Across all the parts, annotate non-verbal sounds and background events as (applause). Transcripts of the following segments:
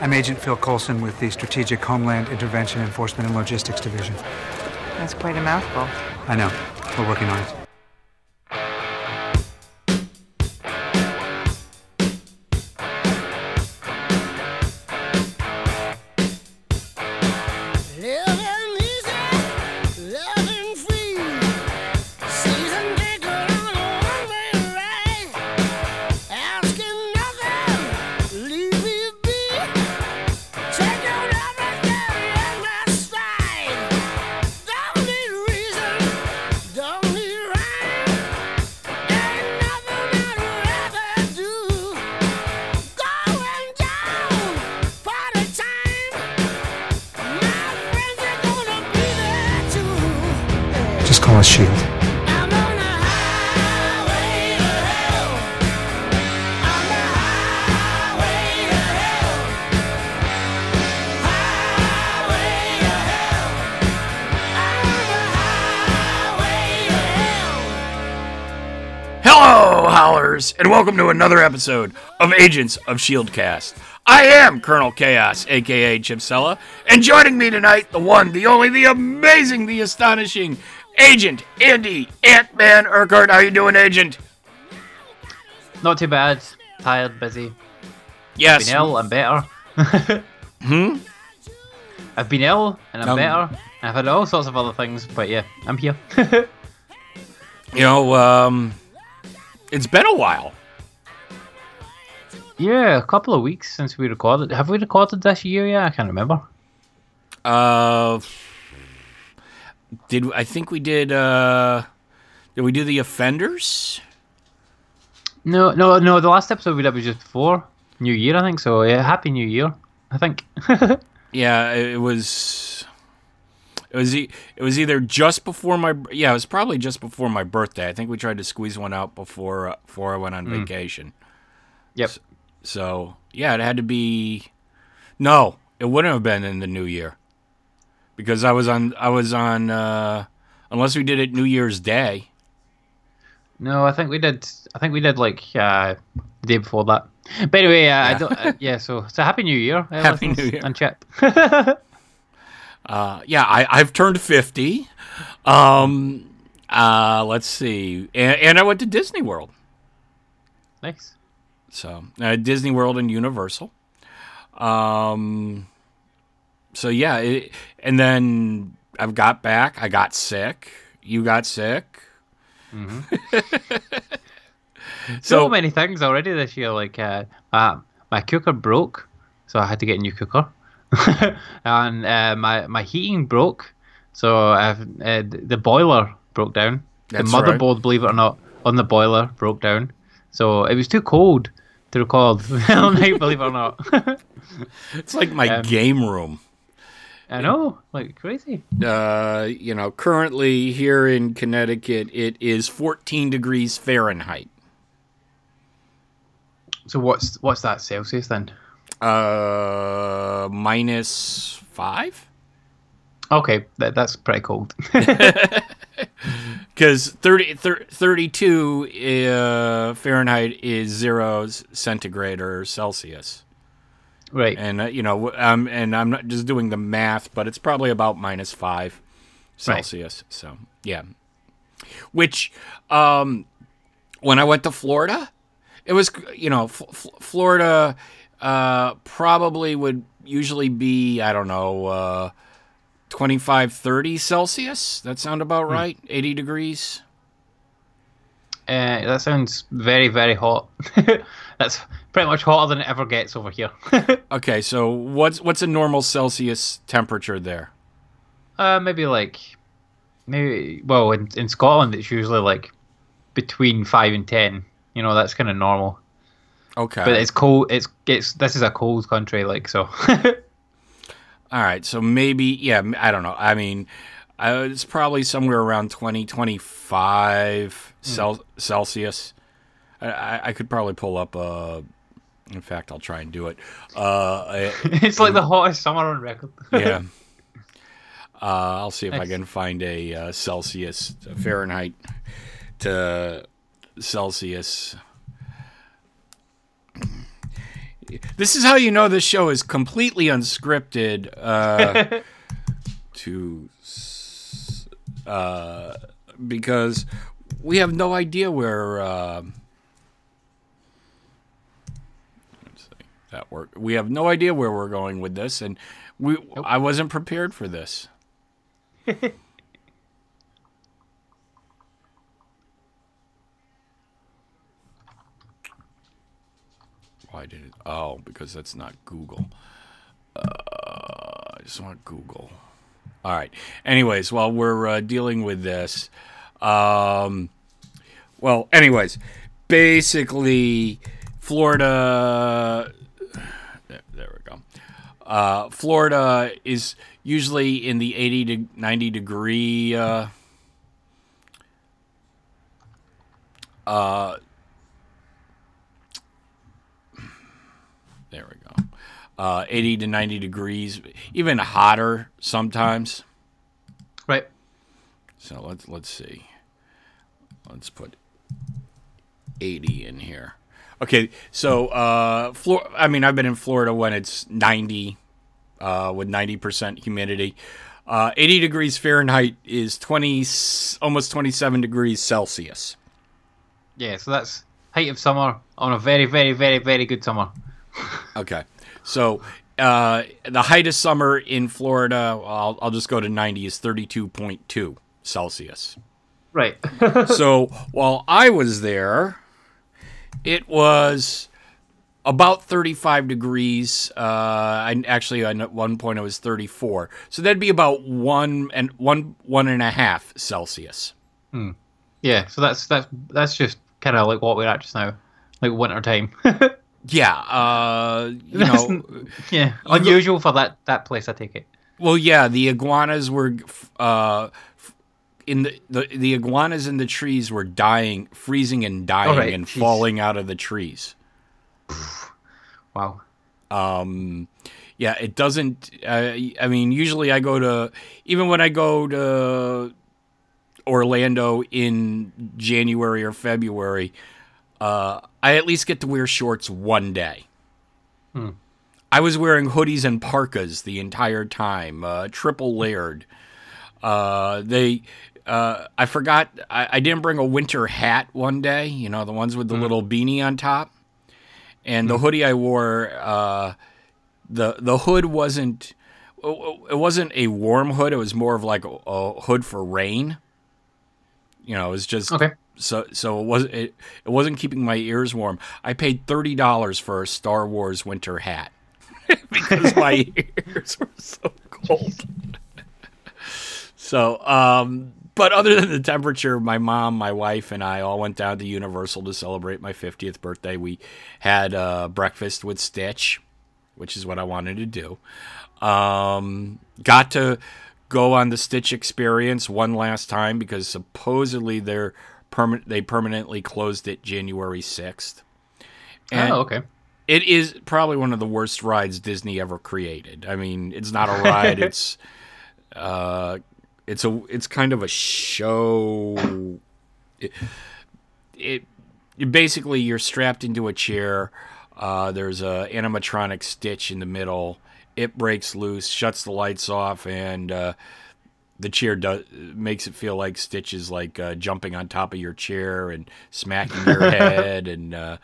I'm Agent Phil Coulson with the Strategic Homeland Intervention Enforcement and Logistics Division. That's quite a mouthful. I know. We're working on it. And welcome to another episode of Agents of Shieldcast. I am Colonel Chaos, aka Chipsella, and joining me tonight, the one, the only, the amazing, the astonishing Agent Andy Ant-Man Urquhart. How you doing, Agent? Not too bad. Tired, busy. Yes. Been ill, I'm better. (laughs) Hmm? I've been ill and I'm Um, better. I've had all sorts of other things, but yeah, I'm here. (laughs) You know, um, it's been a while. yeah, a couple of weeks since we recorded. Have we recorded this year yet? I can't remember. Uh, did I think we did? Uh, did we do the offenders? No, no, no. The last episode we did was just before New Year, I think. So yeah, Happy New Year, I think. (laughs) Yeah, it was. It was e- it was either just before my yeah it was probably just before my birthday. I think we tried to squeeze one out before uh, before I went on vacation. yep. So yeah, it had to be. No, it wouldn't have been in the new year, because I was on I was on uh, unless we did it New Year's Day. No, I think we did. I think we did like uh, the day before that. But anyway, uh, I don't. Uh, yeah, so so Happy New Year, uh, (laughs) Happy New Year. and Chip. (laughs) Uh, yeah, I, I've turned fifty. Um, uh, let's see, and, and I went to Disney World. nice. So uh, Disney World and Universal. Um. So yeah, it, and then I've got back. I got sick. You got sick. (laughs) so, so many things already this year. Like uh, uh, my cooker broke, so I had to get a new cooker, (laughs) and uh, my my heating broke, so uh, the boiler broke down. That's the right. motherboard, believe it or not, on the boiler broke down. So it was too cold to record (laughs) all night, believe it or not. (laughs) it's like my um, game room. I know, like crazy. Uh, you know, currently here in Connecticut, it is 14 degrees Fahrenheit. So what's what's that Celsius then? Uh, minus five. Okay, that, that's pretty cold. (laughs) Because 30, thir- 32 uh, Fahrenheit is zero centigrade or Celsius. right. And, uh, you know, um, and I'm not just doing the math, but it's probably about minus five Celsius. So, yeah. Which, um, when I went to Florida, it was, you know, F- Florida uh, probably would usually be, I don't know, uh, 25, 30 Celsius. That sound about right? 80 degrees. Uh, that sounds very, very hot. (laughs) That's pretty much hotter than it ever gets over here. (laughs) Okay, so what's what's a normal Celsius temperature there? uh, maybe like, maybe well, in in Scotland it's usually like between five and ten. You know, that's kind of normal. Okay. But it's cold. It's it's this is a cold country, like so. (laughs) All right, so maybe yeah, I don't know. I mean, uh, it's probably somewhere around 20, 25 Cel- Celsius. I, I, could probably pull up a. In fact, I'll try and do it. Uh, (laughs) it's like the hottest summer on record. (laughs) yeah. Uh, I'll see if I can find a uh, Celsius Fahrenheit to Celsius. This is how you know this show is completely unscripted. Uh, (laughs) to uh, because we have no idea where. Uh, that work. We have no idea where we're going with this, and we. I wasn't prepared for this. (laughs) Why did it? Oh, because that's not Google. Uh, I just want Google. All right. Anyways, while we're uh, dealing with this, um, well, anyways, basically, Florida. There, there we go. Uh, Florida is usually in the 80 to 90 degree. Uh, uh, there we go. Uh, 80 to 90 degrees, even hotter sometimes. Right. So let's let's see. Let's put 80 in here. Okay, so uh, Flor- I mean, I've been in Florida when it's 90 uh, with 90% humidity. Uh, 80 degrees Fahrenheit is 20, almost 27 degrees Celsius. Yeah, so that's height of summer on a very, very, very, very good summer. Okay, so uh, the height of summer in Florida, I'll, I'll just go to 90, is 32.2 Celsius. Right. (laughs) so while I was there, it was about 35 degrees. Uh, I actually at one point it was 34. So that'd be about one and one one and a half Celsius. yeah, so that's that's that's just kind of like what we're at just now, like winter time. (laughs) Yeah, uh, you know, yeah, unusual for that that place. I take it. well, yeah, the iguanas were uh, in the, the the iguanas in the trees were dying, freezing and dying right, and jeez. falling out of the trees. (sighs) Wow. um yeah it doesn't uh, i mean usually i go to even when i go to orlando in january or february uh i at least get to wear shorts one day i was wearing hoodies and parkas the entire time uh triple layered uh they uh, I forgot. I, I didn't bring a winter hat one day. You know the ones with the little beanie on top, and the hoodie I wore. Uh, the the hood wasn't it wasn't a warm hood. It was more of like a, a hood for rain. You know, it was just Okay. So so it was it, it wasn't keeping my ears warm. I paid thirty dollars for a Star Wars winter hat (laughs) because my (laughs) ears were so cold. So, um, but other than the temperature, my mom, my wife, and I all went down to Universal to celebrate my 50th birthday. We had uh, breakfast with Stitch, which is what I wanted to do. Um, got to go on the Stitch experience one last time because supposedly they're perma- they permanently closed it January 6th. And oh, okay. it is probably one of the worst rides Disney ever created. I mean, it's not a ride. (laughs) it's uh, it's a it's kind of a show. It, it, it basically you're strapped into a chair. Uh, there's a animatronic Stitch in the middle. It breaks loose, shuts the lights off, and uh, the chair does makes it feel like Stitch is like uh, jumping on top of your chair and smacking your (laughs) head, and uh,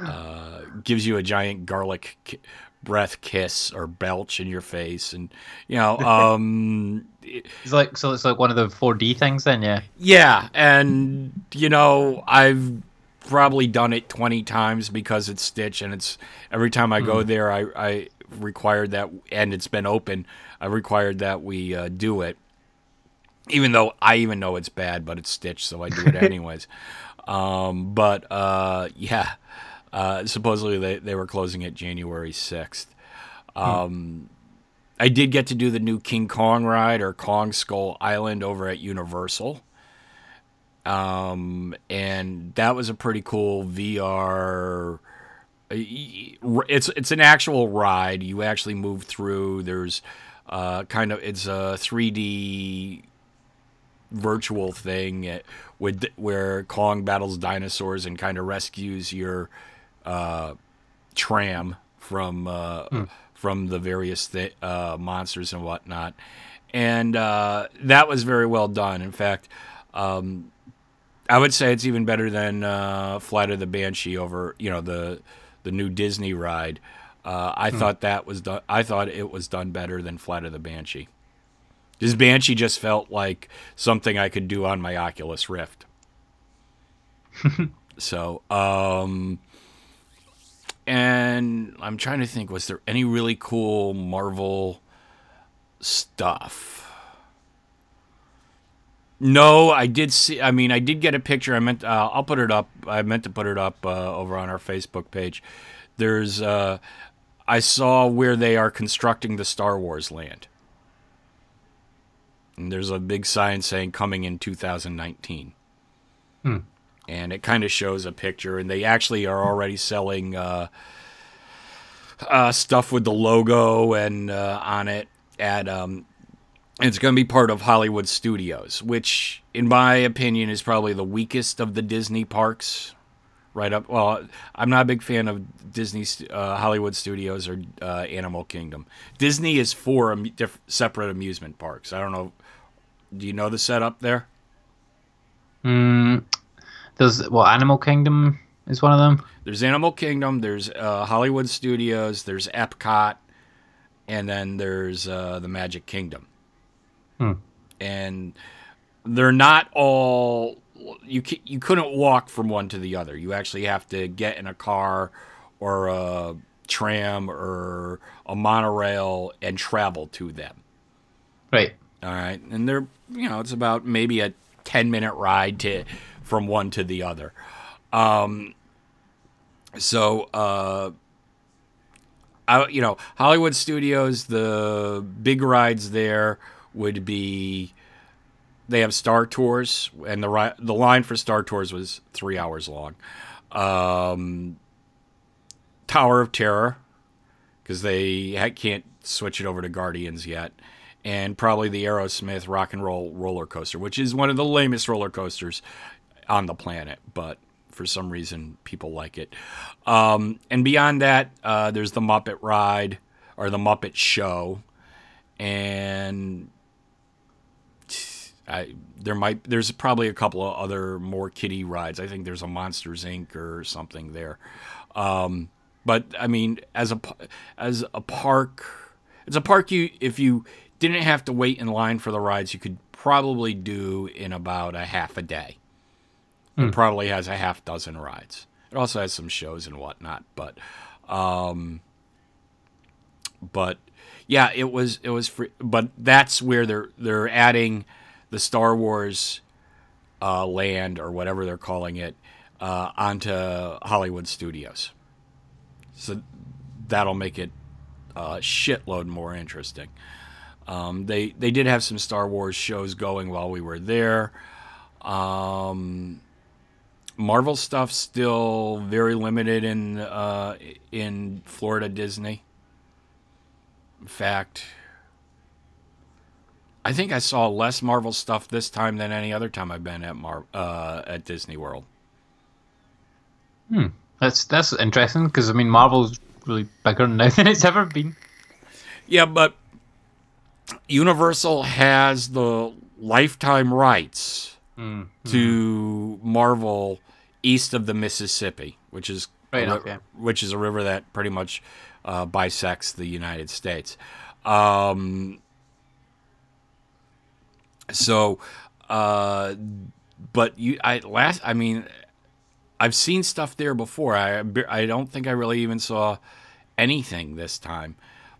uh, gives you a giant garlic ki- breath kiss or belch in your face, and you know, (laughs) um, It's like so. It's like one of the 4D things. Then yeah. yeah, and you know, I've probably done it 20 times because it's Stitch and it's every time I go there I I required that and it's been open. I required that we uh, do it. Even though I even know it's bad, but it's Stitch, so I do it (laughs) anyways. um, but uh, yeah, uh, supposedly they, they were closing it January 6th. Um, I did get to do the new King Kong ride or Kong Skull Island over at Universal. Um, and that was a pretty cool VR. It's it's an actual ride. You actually move through. There's uh, kind of it's a 3D virtual thing uh, with where Kong battles dinosaurs and kind of rescues your uh, tram from uh, from the various th- uh, monsters and whatnot, and uh, that was very well done. In fact, um, I would say it's even better than uh, Flight of the Banshee over you know the the new Disney ride. Uh, I thought that was done. I thought it was done better than Flight of the Banshee. This Banshee just felt like something I could do on my Oculus Rift. (laughs) so, um, and I'm trying to think, was there any really cool Marvel stuff? No, I did see. I mean, I did get a picture. I meant. Uh, I'll put it up. I meant to put it up uh, over on our Facebook page. There's. Uh, I saw where they are constructing the Star Wars land. And there's a big sign saying coming in 2019. And it kind of shows a picture, and they actually are already selling uh, uh, stuff with the logo and uh, on it at um, it's going to be part of Hollywood Studios, which, in my opinion, is probably the weakest of the Disney parks. Right up. Well, I'm not a big fan of Disney uh, Hollywood Studios or uh, Animal Kingdom. Disney is four am- diff- separate amusement parks. I don't know. Do you know the setup there? Mm, there's well, Animal Kingdom is one of them. There's Animal Kingdom. There's uh, Hollywood Studios. There's Epcot, and then there's uh, the Magic Kingdom. Hmm. And they're not all. You you couldn't walk from one to the other. You actually have to get in a car or a tram or a monorail and travel to them. Right. All right, and they're you know it's about maybe a ten minute ride to from one to the other. Um, so uh, I, you know Hollywood Studios, the big rides there would be they have Star Tours, and the ri- the line for Star Tours was three hours long. Um, Tower of Terror, because they ha- can't switch it over to Guardians yet, and probably the Aerosmith Rock and Roll roller coaster, which is one of the lamest roller coasters on the planet, but for some reason people like it. Um, and beyond that, uh, there's the Muppet Ride or the Muppet Show, and I there might there's probably a couple of other more kiddie rides. I think there's a Monsters Inc. or something there. Um, but I mean, as a as a park, it's a park you if you didn't have to wait in line for the rides, you could probably do in about a half a day. It probably has a half dozen rides. It also has some shows and whatnot, but um, but yeah, it was it was free. But that's where they're they're adding the Star Wars uh, land or whatever they're calling it uh, onto Hollywood Studios. So that'll make it a shitload more interesting. Um, they they did have some Star Wars shows going while we were there. Um, Marvel stuff still very limited in uh, in Florida Disney. In fact, I think I saw less Marvel stuff this time than any other time I've been at Mar- uh, at Disney World. Hmm. That's that's interesting because I mean Marvel's really bigger now (laughs) than it's ever been. Yeah, but Universal has the lifetime rights to Marvel east of the Mississippi, which is Right, okay. which is a river that pretty much uh, bisects the United States. Um, so, uh, but you, I last, I mean, I've seen stuff there before. I I don't think I really even saw anything this time.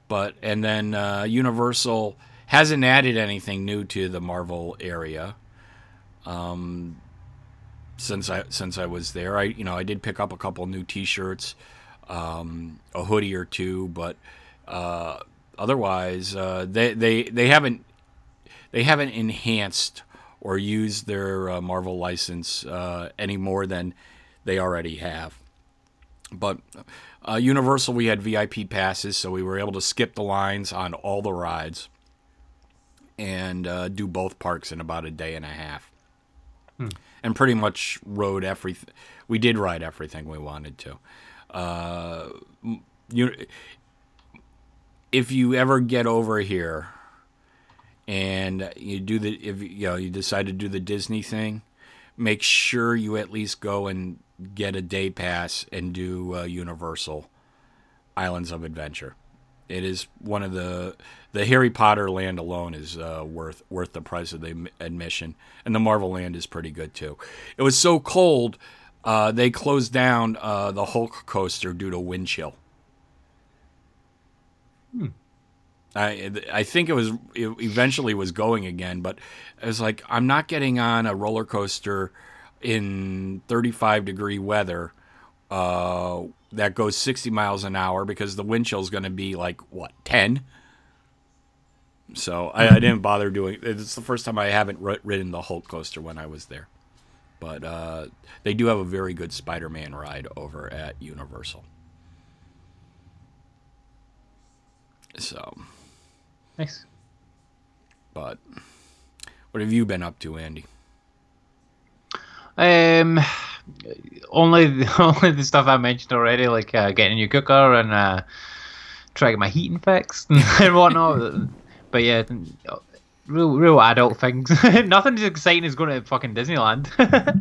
But and then uh, Universal hasn't added anything new to the Marvel area. Um, since I since I was there, I you know I did pick up a couple new T-shirts, um, a hoodie or two, but uh, otherwise uh, they they they haven't they haven't enhanced or used their uh, Marvel license uh, any more than they already have. But uh, Universal, we had VIP passes, so we were able to skip the lines on all the rides and uh, do both parks in about a day and a half. And pretty much rode everything. We did ride everything we wanted to. Uh, you, if you ever get over here and you do the if you know you decide to do the Disney thing, make sure you at least go and get a day pass and do uh, Universal Islands of Adventure. It is one of the the Harry Potter land alone is uh, worth worth the price of the admission, and the Marvel land is pretty good too. It was so cold, uh, they closed down uh, the Hulk coaster due to wind chill. I I think it was it eventually was going again, but it was like I'm not getting on a roller coaster in 35 degree weather uh, that goes 60 miles an hour because the wind chill is going to be like what 10. So I, I didn't bother doing. It's the first time I haven't ri- ridden the Hulk coaster when I was there, but uh, they do have a very good Spider-Man ride over at Universal. So. Nice. But what have you been up to, Andy? Um, only (laughs) only the stuff I mentioned already, like uh, getting a new cooker and uh, trying to get my heating fixed (laughs) and whatnot. (laughs) but yeah, real real adult things. Nothing as exciting as going to fucking Disneyland. uh,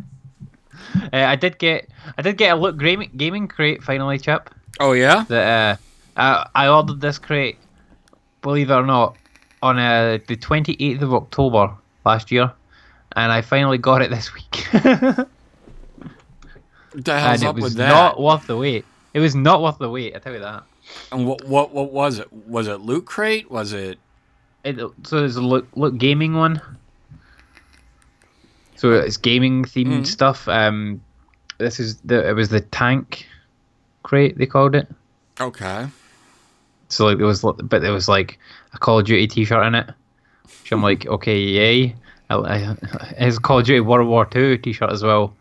I did get I did get a Loot gaming gaming crate finally, chip. Oh yeah, That uh, I I ordered this crate, believe it or not, on uh, the twenty eighth of October last year, and I finally got it (laughs) this week. what the hell's and it was not worth the wait. It was not worth the wait. I tell you that. and what what what was it? Was it Loot Crate? Was it? It, so there's a Loot Loot gaming one. So it's gaming themed Mhm. stuff. Um, this is the it was the tank crate they called it. Okay. So like there was, but there was like a Call of Duty T-shirt in it. Which I'm like, okay, yay! I, I, it's a Call of Duty World War Two T-shirt as well.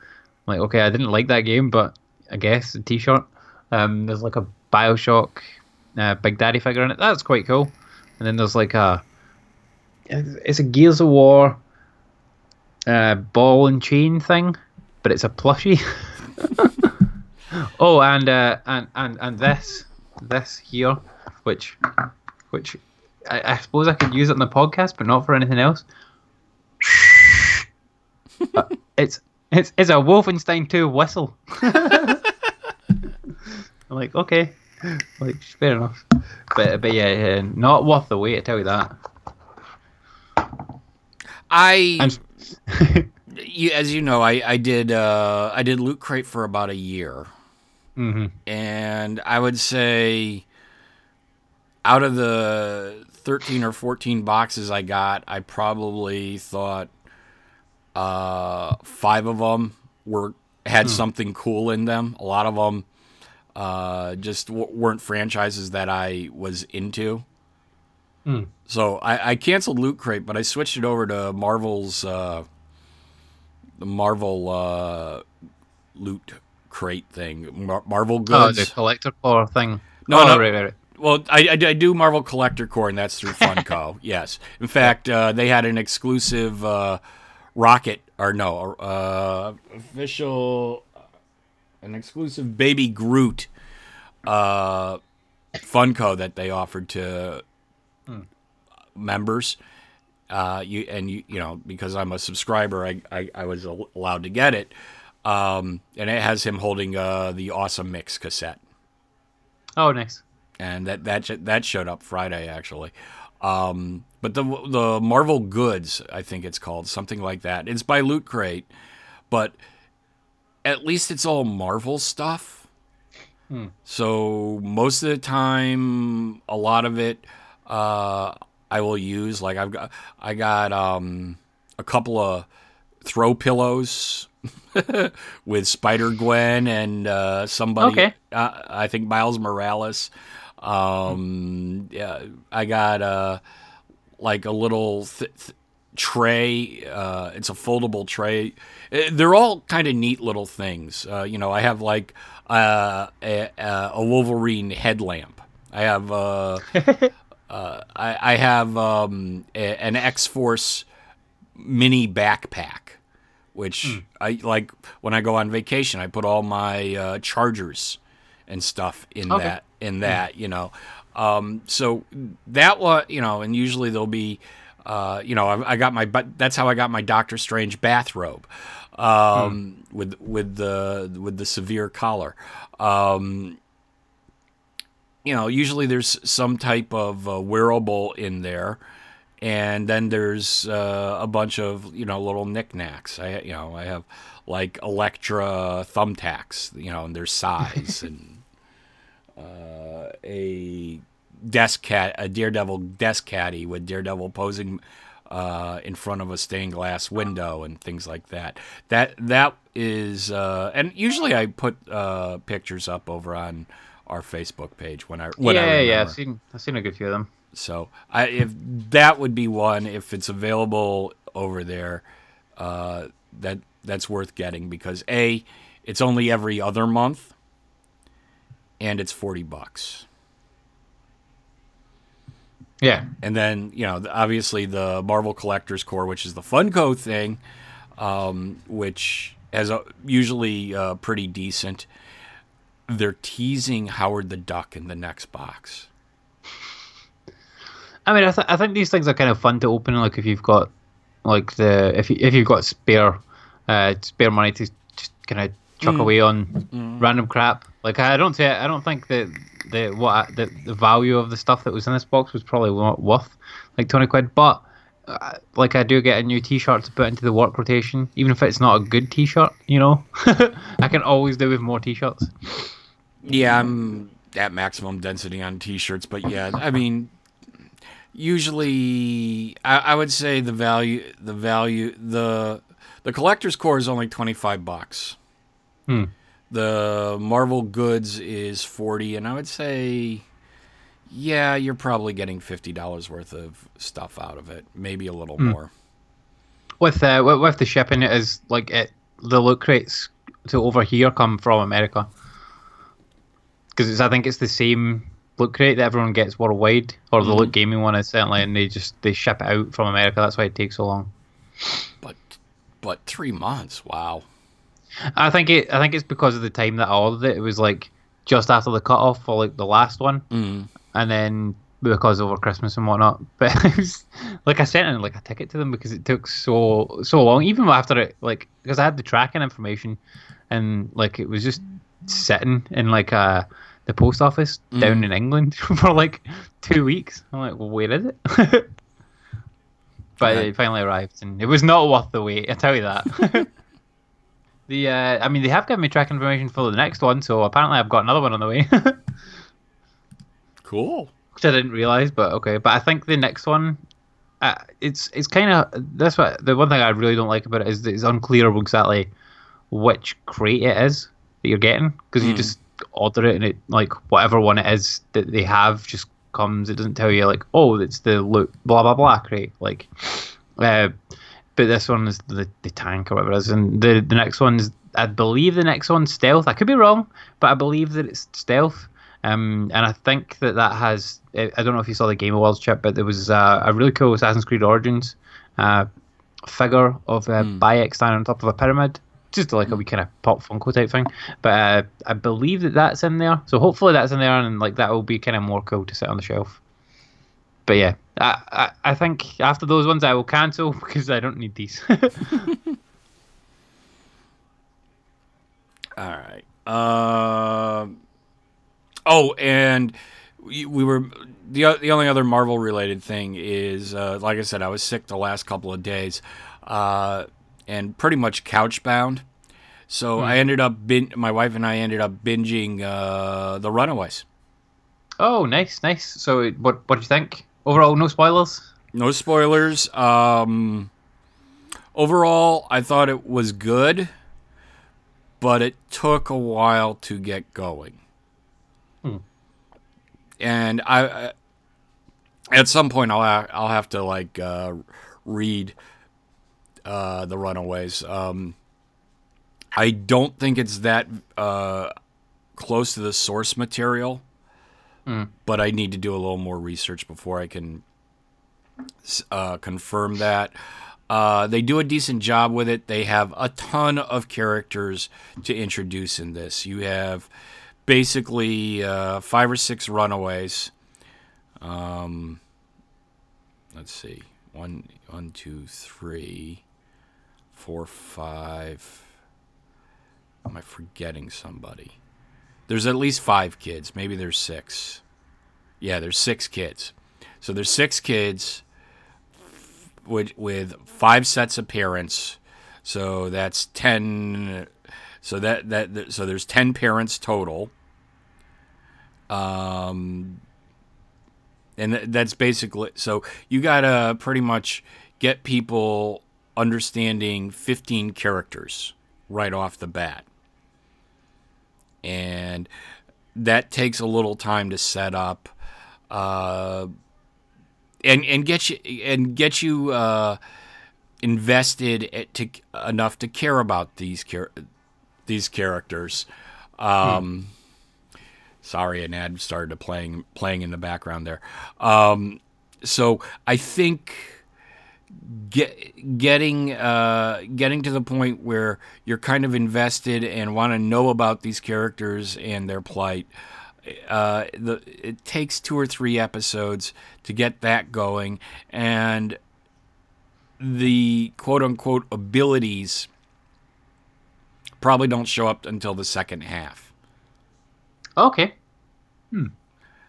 I'm like, okay, I didn't like that game, but I guess a T-shirt. Um, there's like a Bioshock uh, Big Daddy figure in it. That's quite cool. And then there's like a, it's a Gears of War uh, ball and chain thing, but it's a plushie. (laughs) oh, and uh, and and and this this here, which which I, I suppose I could use it in the podcast, but not for anything else. Uh, (laughs) it's it's it's a Wolfenstein 2 whistle. (laughs) I'm like, okay, like fair enough, but but yeah, yeah, not worth the wait. I tell you that. I, And (laughs) you, as you know, I I did uh, I did Loot Crate for about a year, Mhm. and I would say out of the thirteen or fourteen boxes I got, I probably thought uh, five of them were had something cool in them. A lot of them uh, just w- weren't franchises that I was into. Hmm. So I, I canceled Loot Crate, but I switched it over to Marvel's uh, the Marvel uh, Loot Crate thing, Mar- Marvel oh, the collector corps thing. No, oh, no. right, right, right. Well, I, I, I do Marvel Collector Corps, and that's through Funko. (laughs) yes, in fact, uh, they had an exclusive uh, Rocket, or no, uh, official, an exclusive Baby Groot uh, Funko that they offered to members. Uh, you and you, you know, because I'm a subscriber, I, I, I was al- allowed to get it. Um, and it has him holding uh, the Awesome Mix cassette Oh, nice. And that that sh- that showed up Friday actually. Um, but the the Marvel Goods, I think it's called something like that. It's by Loot Crate, but at least it's all Marvel stuff. So most of the time, a lot of it uh, I will use. Like I've got I got um, a couple of throw pillows (laughs) with Spider Gwen and uh, somebody. Okay. Uh, I think Miles Morales. Um, yeah, I got uh, like a little th- th- tray. Uh, it's a foldable tray. Uh, They're all kind of neat little things. Uh, you know, I have like uh, a, a Wolverine headlamp. I have uh, (laughs) uh, I, I have um, a, an X Force mini backpack, which I like when I go on vacation. I put all my uh, chargers and stuff in that in that you know. Um, so that was you know, and usually there'll be. Uh, you know, I, I got my, but that's how I got my Doctor Strange bathrobe, um, with with the with the severe collar. Um, you know, usually there's some type of uh, wearable in there, and then there's uh, a bunch of you know little knickknacks. I you know I have like Elektra thumbtacks, you know, and their size, (laughs) and uh, a desk cat, a Daredevil desk caddy with Daredevil posing uh, in front of a stained glass window and things like that. That that is, uh, and usually I put uh, pictures up over on our Facebook page when I when I yeah, yeah. I've seen I've seen a good few of them. So I, if that would be one, if it's available over there, uh, that that's worth getting because a, it's only every other month, and it's forty bucks. Yeah, And then you know, obviously the Marvel Collectors Corps, which is the Funko thing, um, which has a, usually uh, pretty decent. They're teasing Howard the Duck in the next box. I mean, I, th- I think these things are kind of fun to open. Like if you've got like the if you if you've got spare uh, spare money to just kind of chuck away on random crap. Like I don't say I don't think that the what the the value of the stuff that was in this box was probably not worth like twenty quid, but. Uh, like I do get a new T-shirt to put into the work rotation, even if it's not a good T-shirt. You know, (laughs) I can always do with more T-shirts. Yeah, I'm at maximum density on t-shirts, but yeah, I mean, usually I, I would say the value, the value, the the collector's corps is only twenty five bucks. Hmm. The Marvel goods is forty, and I would say, yeah, you're probably getting fifty dollars worth of stuff out of it, maybe a little more. with uh, with, with the shipping it is like it the loot crates to over here come from America because I think it's the same loot crate that everyone gets worldwide or the loot gaming one is certainly and they just they ship it out from America that's why it takes so long But but three months, wow. I think it I think it's because of the time that I ordered it it was like just after the cutoff for like the last one Mm. and then because over Christmas and whatnot. (laughs) But it was, like I sent in like a ticket to them because it took so so long. Even after it, like because I had the tracking information, and like it was just sitting in like uh the post office down in England (laughs) for like two weeks. I'm like, well, where is it? (laughs) but it finally arrived, and it was not worth the wait. I tell you that. The uh, I mean, they have given me track information for the next one, so apparently I've got another one on the way. (laughs) Cool. which I didn't realize, but okay. But I think the next one, uh, it's it's kind of that's what the one thing I really don't like about it is that it's unclear exactly which crate it is that you're getting because you just order it and it like whatever one it is that they have just comes. It doesn't tell you like oh it's the loot blah blah blah crate like. Uh, but this one is the, the tank or whatever it is, and the the next one's I believe the next one's stealth. I could be wrong, but I believe that it's stealth. Um, and I think that that has. I don't know if you saw the Game Awards chip, but there was uh, a really cool Assassin's Creed Origins uh, figure of uh, Bayek standing on top of a pyramid, just like a wee kind of pop Funko type thing. But uh, I believe that that's in there, so hopefully that's in there, and like that will be kind of more cool to sit on the shelf. But yeah, I, I I think after those ones I will cancel (laughs) because I don't need these. (laughs) All right. Um. oh, and we, we were the the only other Marvel related thing is uh, like I said, I was sick the last couple of days, uh, and pretty much couch bound. So I ended up bin- my wife and I ended up binging uh, the Runaways. oh, nice, nice. So what what do you think? Overall, no spoilers. No spoilers. Um, overall, I thought it was good, but it took a while to get going. And I, I- at some point, I'll ha- I'll have to like uh, read uh, the Runaways. Um, I don't think it's that uh, close to the source material, but I need to do a little more research before I can uh, confirm that. Uh, they do a decent job with it. They have a ton of characters to introduce in this. You have basically uh, five or six runaways. Um, let's see, one, one, two, three, four, five. Am I forgetting somebody? There's at least five kids. Maybe there's six. Yeah, there's six kids. So there's six kids with with five sets of parents. So that's ten. So that that so there's ten parents total. Um, and th- that's basically so you gotta pretty much get people understanding 15 characters right off the bat and that takes a little time to set up uh, and and get you and get you uh, invested at- to enough to care about these char- these characters. Um, Sorry, an ad started playing playing in the background there. Um, so I think get, getting uh, getting to the point where you're kind of invested and want to know about these characters and their plight. Uh, the, it takes two or three episodes to get that going, and the quote unquote abilities probably don't show up until the second half. Okay. Hmm.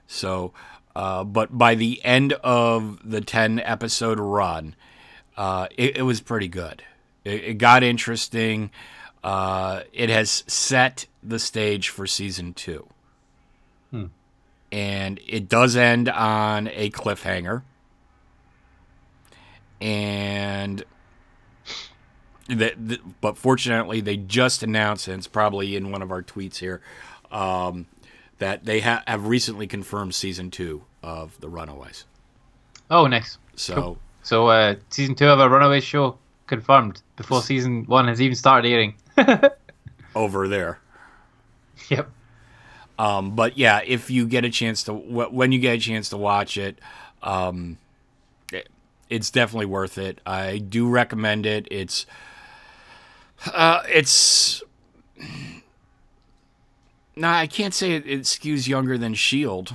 So, uh, but by the end of the 10 episode run, uh, it, it was pretty good. It, it got interesting. Uh, it has set the stage for season two. And it does end on a cliffhanger. And. That, but fortunately, they just announced, and it's probably in one of our tweets here, um, that they ha- have recently confirmed season two of The Runaways. Oh, nice. So So, uh, season two of a Runaway show confirmed before season one has even started airing. (laughs) over there. Yep. Um, but yeah, if you get a chance to, when you get a chance to watch it, um, it- it's definitely worth it. I do recommend it. It's, uh, it's. No, I can't say it, it skews younger than Shield.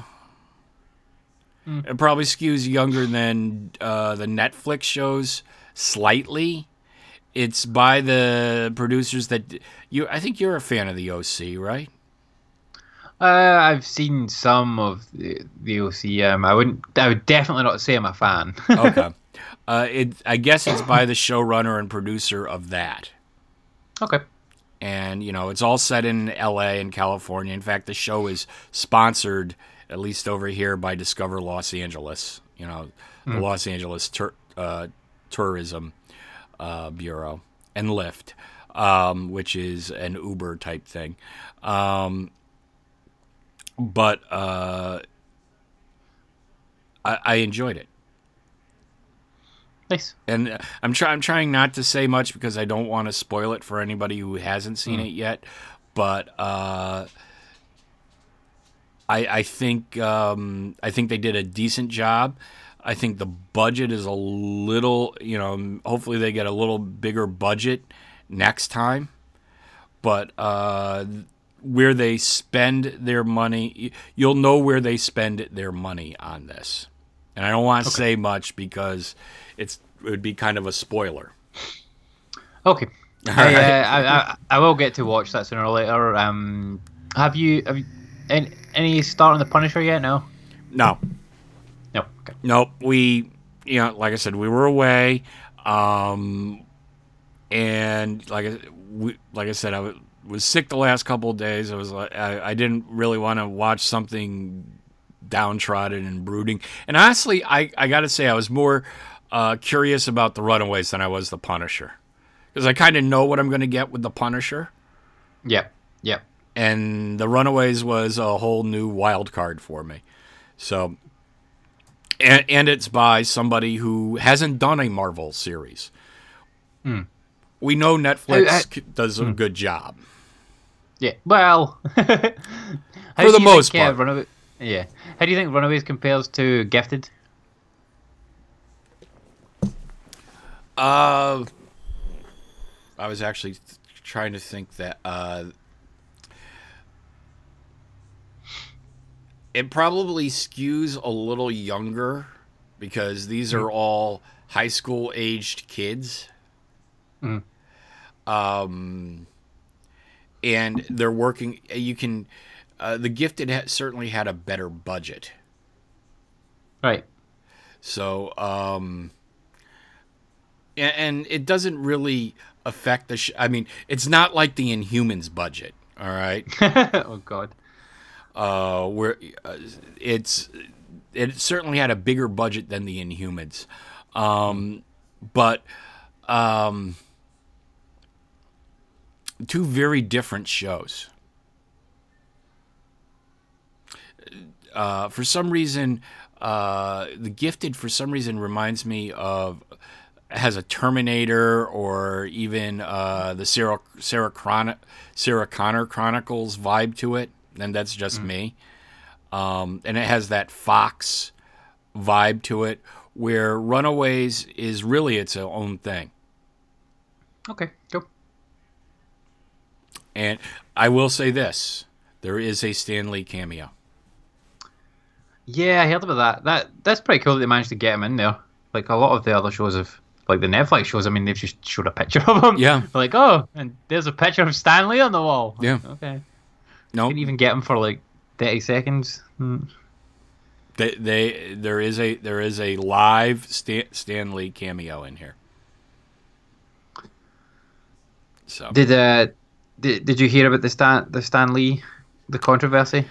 It probably skews younger than uh, the Netflix shows slightly. It's by the producers that you. I think you're a fan of the OC, right? Uh, I've seen some of the, the OC. Um, I wouldn't. I would definitely not say I'm a fan. (laughs) Okay. uh, it. I guess it's by the showrunner and producer of that. okay. and you know it's all set in LA and California. In fact, the show is sponsored, at least over here, by Discover Los Angeles. You know, the Los Angeles Tur- uh, Tourism uh, Bureau and Lyft, um, which is an Uber type thing. Um, but uh, I, I enjoyed it Nice. and uh, I'm trying. I'm trying not to say much because I don't want to spoil it for anybody who hasn't seen it yet. But uh, I, I think um, I think they did a decent job. I think the budget is a little, you know, hopefully they get a little bigger budget next time. But uh, where they spend their money, you'll know where they spend their money on this. And I don't want to say much because it's it would be kind of a spoiler. Okay. (laughs) I, uh, I, I I will get to watch that sooner or later. Um, have you have you, any, any start on the Punisher yet? No. No, No. Okay. Nope. We, you know, like I said, we were away, um, and like I, we, like I said, I w- was sick the last couple of days. I was like, I, I didn't really want to watch something downtrodden and brooding. And honestly, I, I got to say, I was more uh, curious about the Runaways than I was the Punisher, because I kind of know what I'm going to get with the Punisher. Yep. Yep. And the Runaways was a whole new wild card for me. So, and, and it's by somebody who hasn't done a Marvel series. We know Netflix I- I- does a good job. Yeah. Well. (laughs) For the most uh, part. Runaway, yeah. How do you think Runaways compares to Gifted? Uh, I was actually trying to think that. Uh, it probably skews a little younger because these are all high school aged kids. Um, and they're working. You can. Uh, the Gifted ha- certainly had a better budget. Right. So, um, and, and it doesn't really affect the. Sh- I mean, it's not like the Inhumans budget. All right. (laughs) oh God. Uh, where uh, it's it certainly had a bigger budget than the Inhumans, um, but um, two very different shows. Uh, for some reason, uh, the Gifted for some reason reminds me of has a Terminator or even uh, the Sarah Sarah, Chron- Sarah Connor Chronicles vibe to it, and that's just me. Um, and it has that Fox vibe to it, where Runaways is really its own thing. Okay. Cool. And I will say this: there is a Stan Lee cameo. Yeah, I heard about that. That that's pretty cool that they managed to get him in there. Like a lot of the other shows have, like the Netflix shows. I mean, they've just showed a picture of him. Yeah. (laughs) Like, oh, and there's a picture of Stan Lee on the wall. Yeah. Okay. No, Didn't even get him for like thirty seconds. Hmm. they, they there is a there is a live Stan, Stan Lee cameo in here. So Did uh, did, did you hear about the Stan the Stan Lee, the controversy?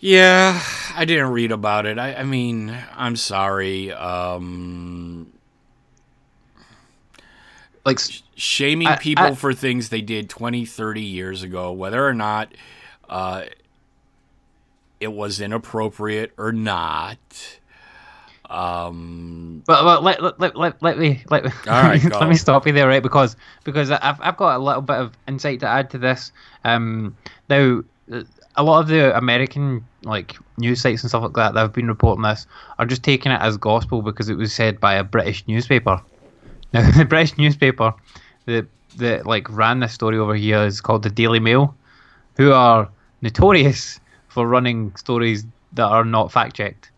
Yeah, I didn't read about it. I, I mean, I'm sorry. Um, Like, shaming I- people I- for things they did 20, 30 years ago, whether or not uh, it was inappropriate or not. Um, But, but let, let, let, let, let me let, me- All right, (laughs) let me stop you there, right? Because because I've I've got a little bit of insight to add to this. Um, now uh, a lot of the American like news sites and stuff like that that have been reporting this are just taking it as gospel because it was said by a British newspaper. (laughs) Now the British newspaper that that like ran this story over here is called the Daily Mail, who are notorious for running stories that are not fact checked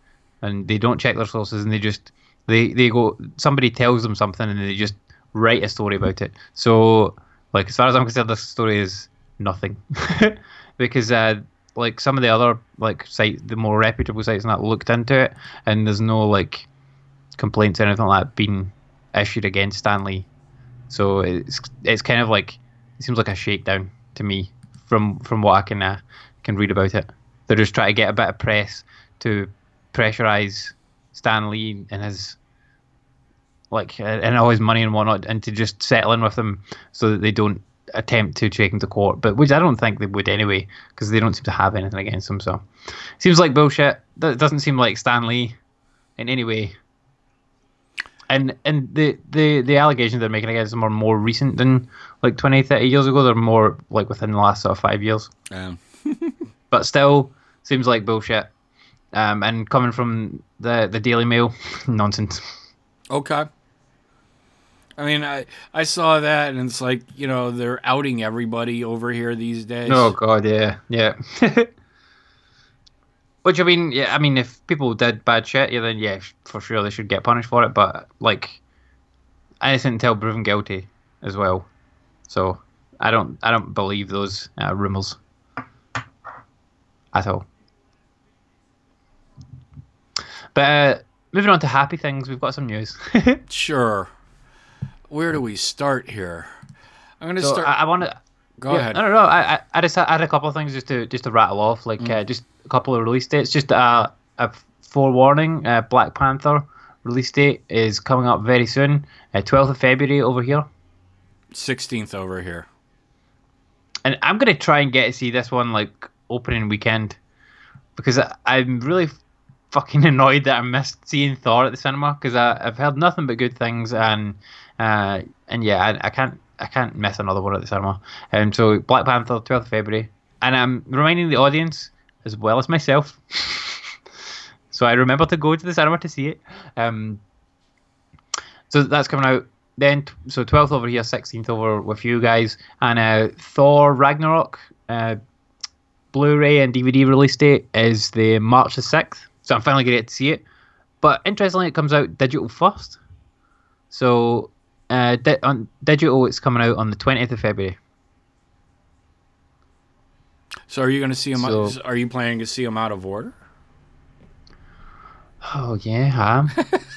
and they don't check their sources and they just they they go somebody tells them something and they just write a story about it. So like as far as i'm concerned this story is nothing. (laughs) Because uh like some of the other like sites the more reputable sites and that looked into it and there's no like complaints or anything like that being issued against Stan Lee. So it's it's kind of like it seems like a shakedown to me from from what i can uh, can read about it they're just trying to get a bit of press to pressurize Stan Lee and his like uh, and all his money and whatnot into just settling with them so that they don't attempt to take him to court. But which I don't think they would anyway because they don't seem to have anything against him. So seems like bullshit. That doesn't seem like Stan Lee in any way. And and the, the, the allegations they're making against him are more recent than like 20, 30 years ago. They're more like within the last sort of five years um, (laughs) but still seems like bullshit. Um, and coming from the the Daily Mail, (laughs) nonsense. okay. I mean, I I saw that, and it's like you know they're outing everybody over here these days. Oh god, yeah, yeah. (laughs) Which I mean, yeah, I mean, if people did bad shit, yeah, then yeah, for sure they should get punished for it. But like, innocent until proven guilty as well. So I don't, I don't believe those uh, rumors at all. But uh, moving on to happy things, we've got some news. (laughs) Sure. Where do we start here? I'm gonna so start. I, I want to. go Yeah, ahead. No, no, no. I, I, I just had a couple of things just to just to rattle off, like uh, just a couple of release dates. Just uh, a forewarning: uh, Black Panther release date is coming up very soon, uh, twelfth of February over here. Sixteenth over here. And I'm gonna try and get to see this one like opening weekend because I, I'm really fucking (laughs) annoyed that I missed seeing Thor at the cinema because I've heard nothing but good things and uh, and yeah, I, I can't I can't miss another one at the cinema. And so Black Panther, 12th of February, and I'm reminding the audience as well as myself. (laughs) so I remember to go to the cinema to see it. Um, so that's coming out then. So 12th over here, 16th over with you guys, and uh, Thor Ragnarok. Uh, Blu-ray and DVD release date is the March the sixth, so I'm finally going to get to see it. But interestingly, it comes out digital first. So uh, di- on digital, it's coming out on the twentieth of February. So are you going to see them? So- are you planning to see them out of order? Oh yeah, I am.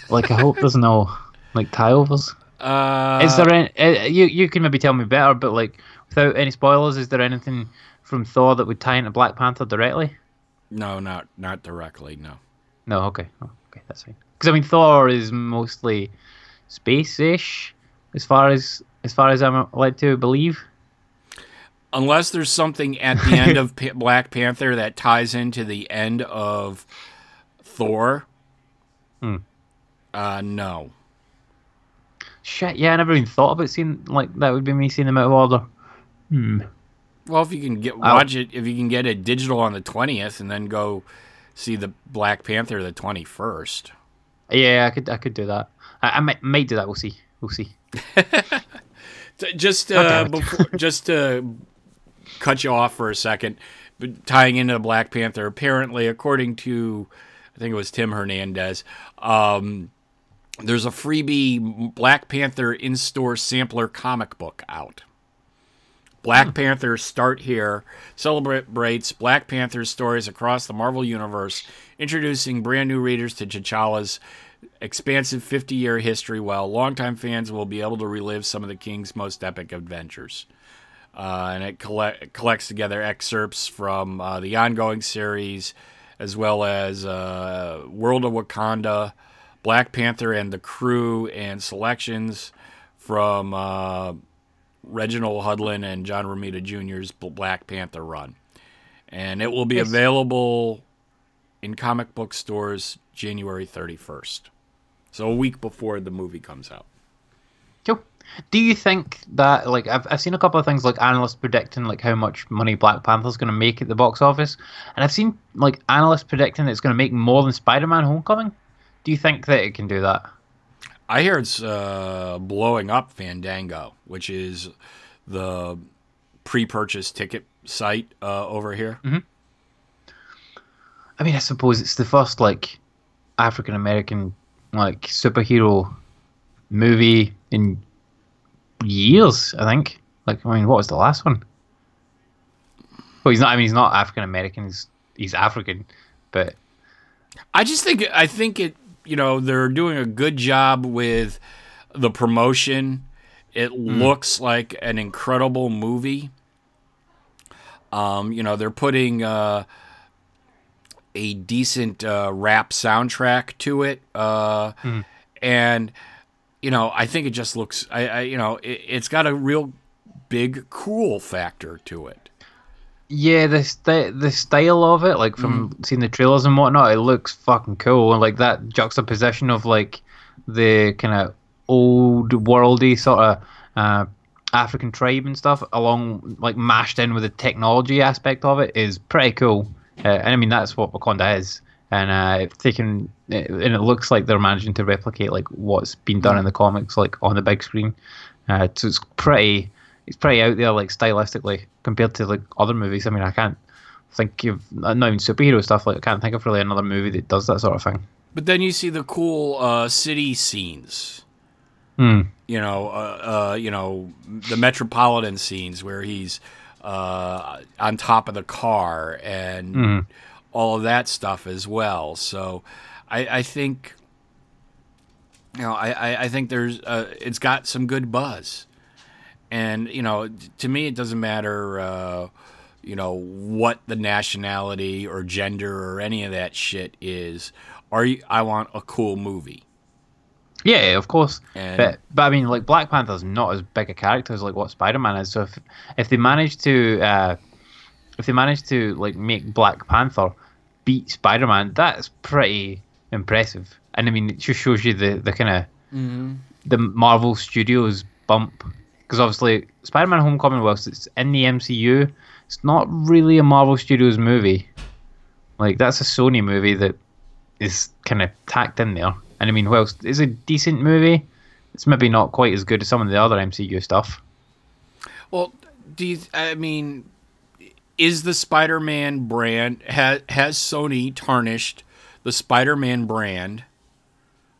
like I hope there's no like tie overs. Uh, Is there any? Uh, you you can maybe tell me better, but like without any spoilers, is there anything from Thor that would tie into Black Panther directly? No, not not directly. No. No, okay, oh, okay, that's fine. Because I mean, Thor is mostly space-ish, as far as as far as I'm led to believe. Unless there's something at the end of (laughs) Pa- Black Panther that ties into the end of Thor. Hmm. Uh, no. Shit, yeah, I never even thought about seeing like that. Would be me seeing them out of order. Hmm. Well, if you can get watch it, if you can get it digital on the twentieth, and then go see the Black Panther the twenty first. Yeah, I could I could do that. I, I might, might do that. We'll see. We'll see. (laughs) Just uh, before, (laughs) just to cut you off for a second, but tying into the Black Panther. Apparently, according to I think it was Tim Hernandez, um, there's a freebie Black Panther in-store sampler comic book out. Black Panther Start Here celebrates Black Panther's stories across the Marvel Universe, introducing brand new readers to T'Challa's expansive 50 year history, while longtime fans will be able to relive some of the King's most epic adventures. Uh, and it collect, collects together excerpts from uh, the ongoing series, as well as uh, World of Wakanda, Black Panther and the Crew, and selections from uh, Reginald Hudlin and John Romita Jr.'s Black Panther run. And it will be Yes. available in comic book stores January 31st. So a week before the movie comes out. Cool. Do you think that like I've I've seen a couple of things like analysts predicting like how much money Black Panther's going to make at the box office, and I've seen like analysts predicting that it's going to make more than Spider-Man: Homecoming. Do you think that it can do that? I hear it's uh, blowing up Fandango, which is the pre-purchase ticket site uh, over here. I mean, I suppose it's the first like African American like superhero movie in years. I think. Like, I mean, what was the last one? Well, he's not. I mean, he's not African American. He's he's African, but I just think I think it. You know, they're doing a good job with the promotion. It looks like an incredible movie. Um, you know, they're putting uh, a decent uh, rap soundtrack to it, uh, and you know, I think it just looks. I, I you know, it, it's got a real big cool factor to it. Yeah, the st- the style of it, like from seeing the trailers and whatnot, it looks fucking cool. And like that juxtaposition of like the kind of old worldy sort of uh, African tribe and stuff, along like mashed in with the technology aspect of it, is pretty cool. Uh, and I mean that's what Wakanda is. And uh, it's taken, and it looks like they're managing to replicate like what's been done in the comics, like on the big screen. Uh, so it's pretty, it's pretty out there, like stylistically compared to like other movies. I mean, I can't think of not even superhero stuff. Like I can't think of really another movie that does that sort of thing. But then you see the cool uh, city scenes. Hmm. You know, uh, uh, you know the metropolitan scenes where he's uh, on top of the car and Mhm. all of that stuff as well. So, I, I think, you know, I, I, I think there's uh, it's got some good buzz, and you know, to me, it doesn't matter. Uh, you know what the nationality or gender or any of that shit is. Are you? I want a cool movie. Yeah, of course. And- but but I mean, like Black Panther's not as big a character as like what Spider Man is. So if if they manage to uh, if they manage to like make Black Panther beat Spider Man, that's pretty impressive. And I mean, it just shows you the the kind of the Marvel Studios bump because obviously Spider Man Homecoming, whilst it's in the MCU, it's not really a Marvel Studios movie. Like that's a Sony movie that is kind of tacked in there. And I mean, whilst it's a decent movie, it's maybe not quite as good as some of the other MCU stuff. Well, do you? I mean, is the Spider-Man brand has has Sony tarnished the Spider-Man brand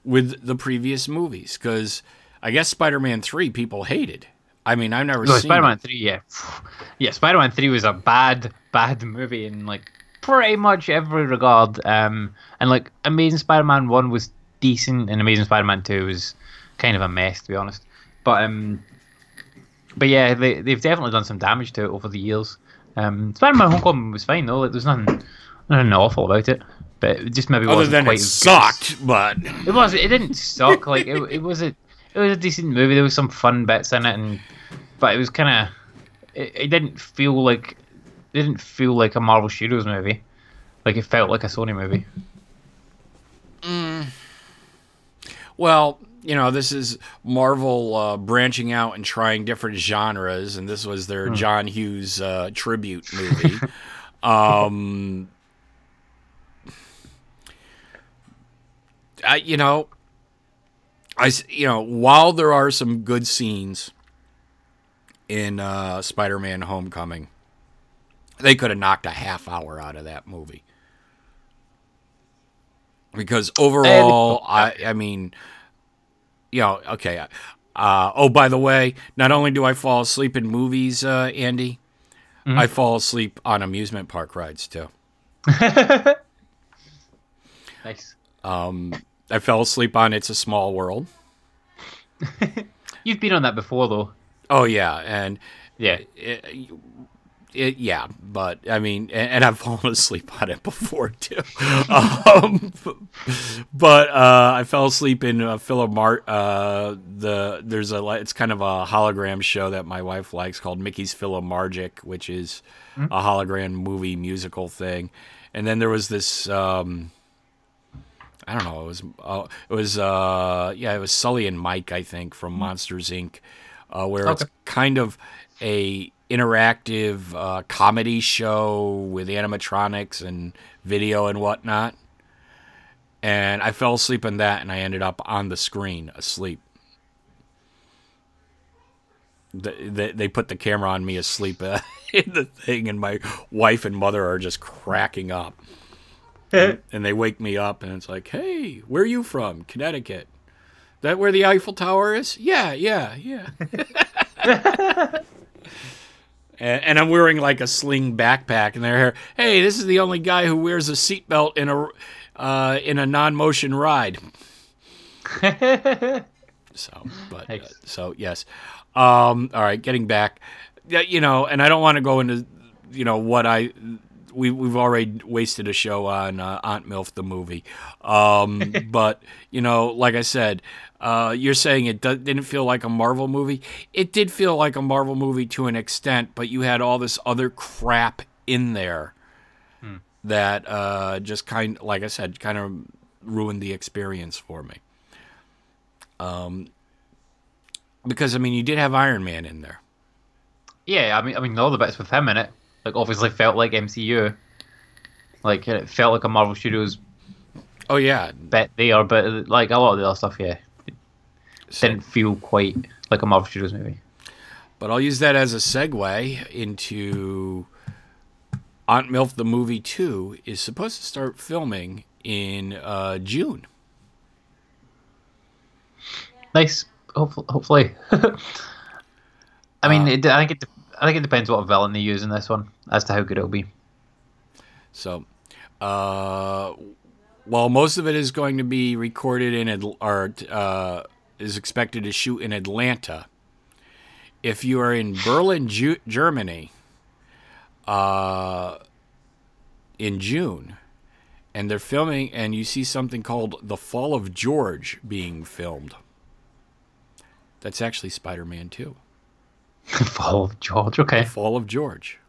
with the previous movies? Because I guess Spider-Man three people hated. I mean, I've never No, seen. Spider-Man Three, yeah, (sighs) yeah. Spider-Man Three was a bad, bad movie in like pretty much every regard. Um, and like Amazing Spider-Man One was decent, and Amazing Spider-Man Two was kind of a mess, to be honest. But um, but yeah, they they've definitely done some damage to it over the years. Um, Spider-Man Homecoming was fine though. Like, there's nothing, nothing awful about it. But it just maybe Other wasn't than quite it as good sucked, but it was. It didn't suck. Like it, it was a, it was a decent movie. There was some fun bits in it, and but it was kind of, it, it didn't feel like, it didn't feel like a Marvel Studios movie. Like it felt like a Sony movie. Well, you know, this is Marvel uh, branching out and trying different genres, and this was their John Hughes uh, tribute movie. (laughs) um, I, you know, I, you know, while there are some good scenes in uh, Spider-Man: Homecoming, they could have knocked a half hour out of that movie. Because overall, I, I mean, you know, okay. Uh, oh, by the way, not only do I fall asleep in movies, uh, Andy, I fall asleep on amusement park rides too. (laughs) Nice. Um, I fell asleep on It's a Small World. (laughs) You've been on that before though. Oh yeah, and Yeah. it, it, yeah, but I mean, and, and I've (laughs) fallen asleep on it before too. (laughs) um, but uh, I fell asleep in uh, Philomart. Uh, the there's a it's kind of a hologram show that my wife likes called Mickey's PhilharMagic, which is a hologram movie musical thing. And then there was this. Um, I don't know. It was uh, it was uh, yeah, it was Sully and Mike, I think, from Monsters Inc., uh, where it's kind of a interactive uh, comedy show with animatronics and video and whatnot. And I fell asleep in that, and I ended up on the screen asleep. They, they, they put the camera on me asleep uh, (laughs) in the thing, and my wife and mother are just cracking up (laughs) and they wake me up and it's like, "Hey, where are you from? Connecticut? That where the Eiffel Tower is? Yeah, yeah, yeah." (laughs) and, and I'm wearing like a sling backpack, and they're, "Hey, this is the only guy who wears a seatbelt in a uh, in a non-motion ride." (laughs) so, but uh, so yes. Um, all right, getting back, you know, and I don't want to go into you know what I we we've already wasted a show on uh, Aunt Milf the movie, um, (laughs) but you know, like I said, uh, you're saying it do- didn't feel like a Marvel movie. It did feel like a Marvel movie to an extent, but you had all this other crap in there that uh, just kind, like I said, kind of ruined the experience for me. Um, because I mean, you did have Iron Man in there. Yeah, I mean, I mean, all the bits with him in it, like obviously felt like MCU. Like it felt like a Marvel Studios Oh yeah, bit there, but like a lot of the other stuff, yeah, So- didn't feel quite like a Marvel Studios movie. But I'll use that as a segue into Aunt Milf the movie 2 is supposed to start filming in uh, June. Nice. Hopefully, hopefully. (laughs) I mean, Uh, it, I think it. I think it depends what villain they use in this one as to how good it'll be. So, uh, while most of it is going to be recorded in or uh, is expected to shoot in Atlanta, if you are in Berlin, Ju- Germany, uh, in June, and they're filming, and you see something called "The Fall of George" being filmed, that's actually Spider-Man Two. (laughs) Fall of George. Okay. The Fall of George. (laughs)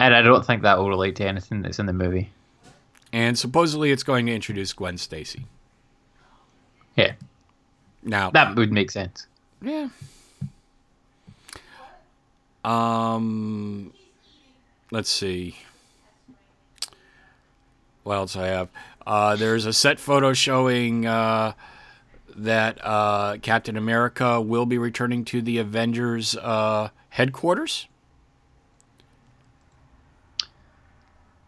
And I don't think that will relate to anything that's in the movie. And supposedly it's going to introduce Gwen Stacy. Yeah, Now, that would make sense. Yeah. Um, let's see. What else I have? Uh, there's a set photo showing uh, that uh, Captain America will be returning to the Avengers uh, headquarters.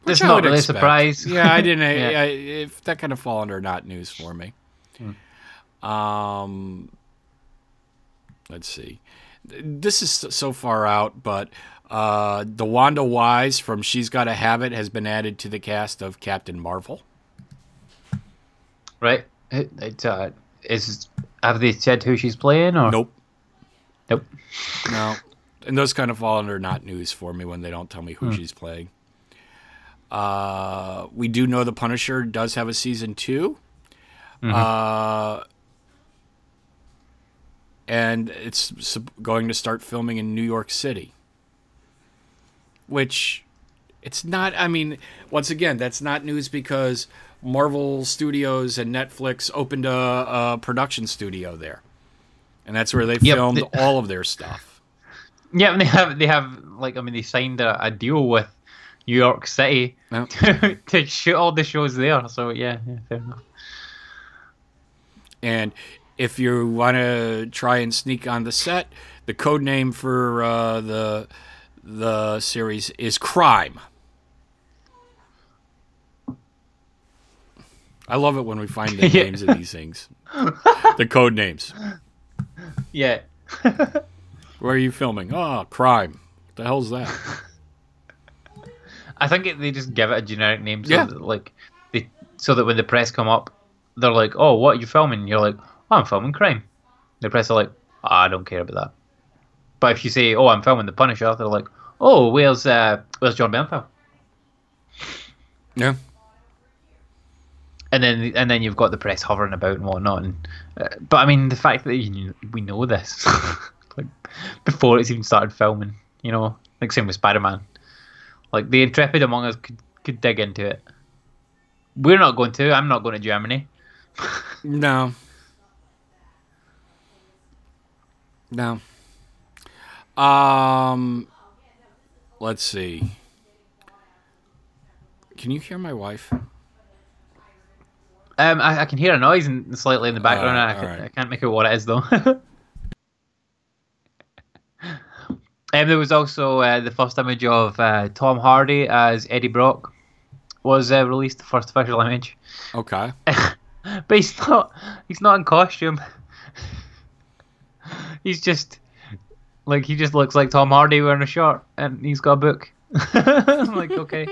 Which I not really a surprise. (laughs) Yeah, I didn't. (laughs) Yeah. I, if that kind of fall under not news for me. Um, let's see. This is so far out, but uh, DeWanda Wise from She's Gotta Have It has been added to the cast of Captain Marvel. Right? It, it, uh, is have they said who she's playing or Nope. Nope. No. And those kind of fall under not news for me when they don't tell me who she's playing. Uh, we do know the Punisher does have a season 2 Uh, and it's going to start filming in New York City. Which it's not, I mean, once again, that's not news because Marvel Studios and Netflix opened a, a production studio there. And that's where they Yep, filmed they- all of their stuff. (laughs) Yeah, and they have they have like I mean they signed a, a deal with New York City (laughs) To shoot all the shows there. So yeah, yeah fair enough. And if you want to try and sneak on the set, the code name for uh, the the series is Crime. I love it when we find the (laughs) Yeah. names of these things, the code names. Yeah. (laughs) Where are you filming? Oh, Crime. What the hell's that? I think it, they just give it a generic name so Yeah. that like they so that when the press come up, they're like, "Oh, what are you filming?" And you're like, oh, "I'm filming crime." The press are like, oh, "I don't care about that." But if you say, "Oh, I'm filming The Punisher," they're like, "Oh, where's uh, where's Jon Bernthal?" Yeah. And then and then you've got the press hovering about and whatnot. And uh, but I mean, the fact that you, we know this (laughs) like before it's even started filming, you know, like same with Spider Man. Like the intrepid among us could could dig into it. We're not going to. I'm not going to Germany. (laughs) No. No. Um let's see. Can you hear my wife? Um, I, I can hear a noise and slightly in the background. Alright, I, can, alright. I can't make out what it is though. (laughs) um, there was also uh, the first image of uh, Tom Hardy as Eddie Brock was uh, released. The first official image, Okay. (laughs) but he's not. He's not in costume. (laughs) he's just like he just looks like Tom Hardy wearing a shirt and he's got a book. (laughs) I'm like, okay.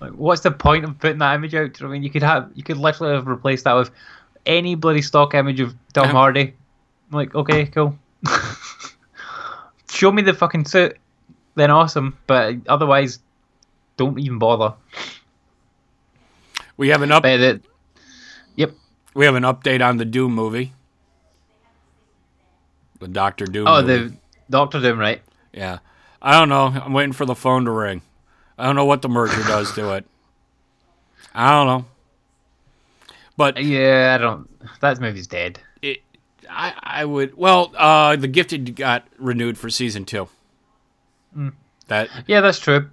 Like, what's the point of putting that image out? I mean, you could have, you could literally have replaced that with any bloody stock image of Tom Hardy. I'm like, okay, cool. Show me the fucking suit, then awesome. But otherwise, don't even bother. We have an up yep. we have an update on the Doom movie. The Doctor Doom Oh, movie. the Doctor Doom, right? Yeah. I don't know. I'm waiting for the phone to ring. I don't know what the merger does to it. I don't know. But Yeah, I don't. That movie's dead. I, I would. Well, uh, the Gifted got renewed for season two. That Yeah, that's true.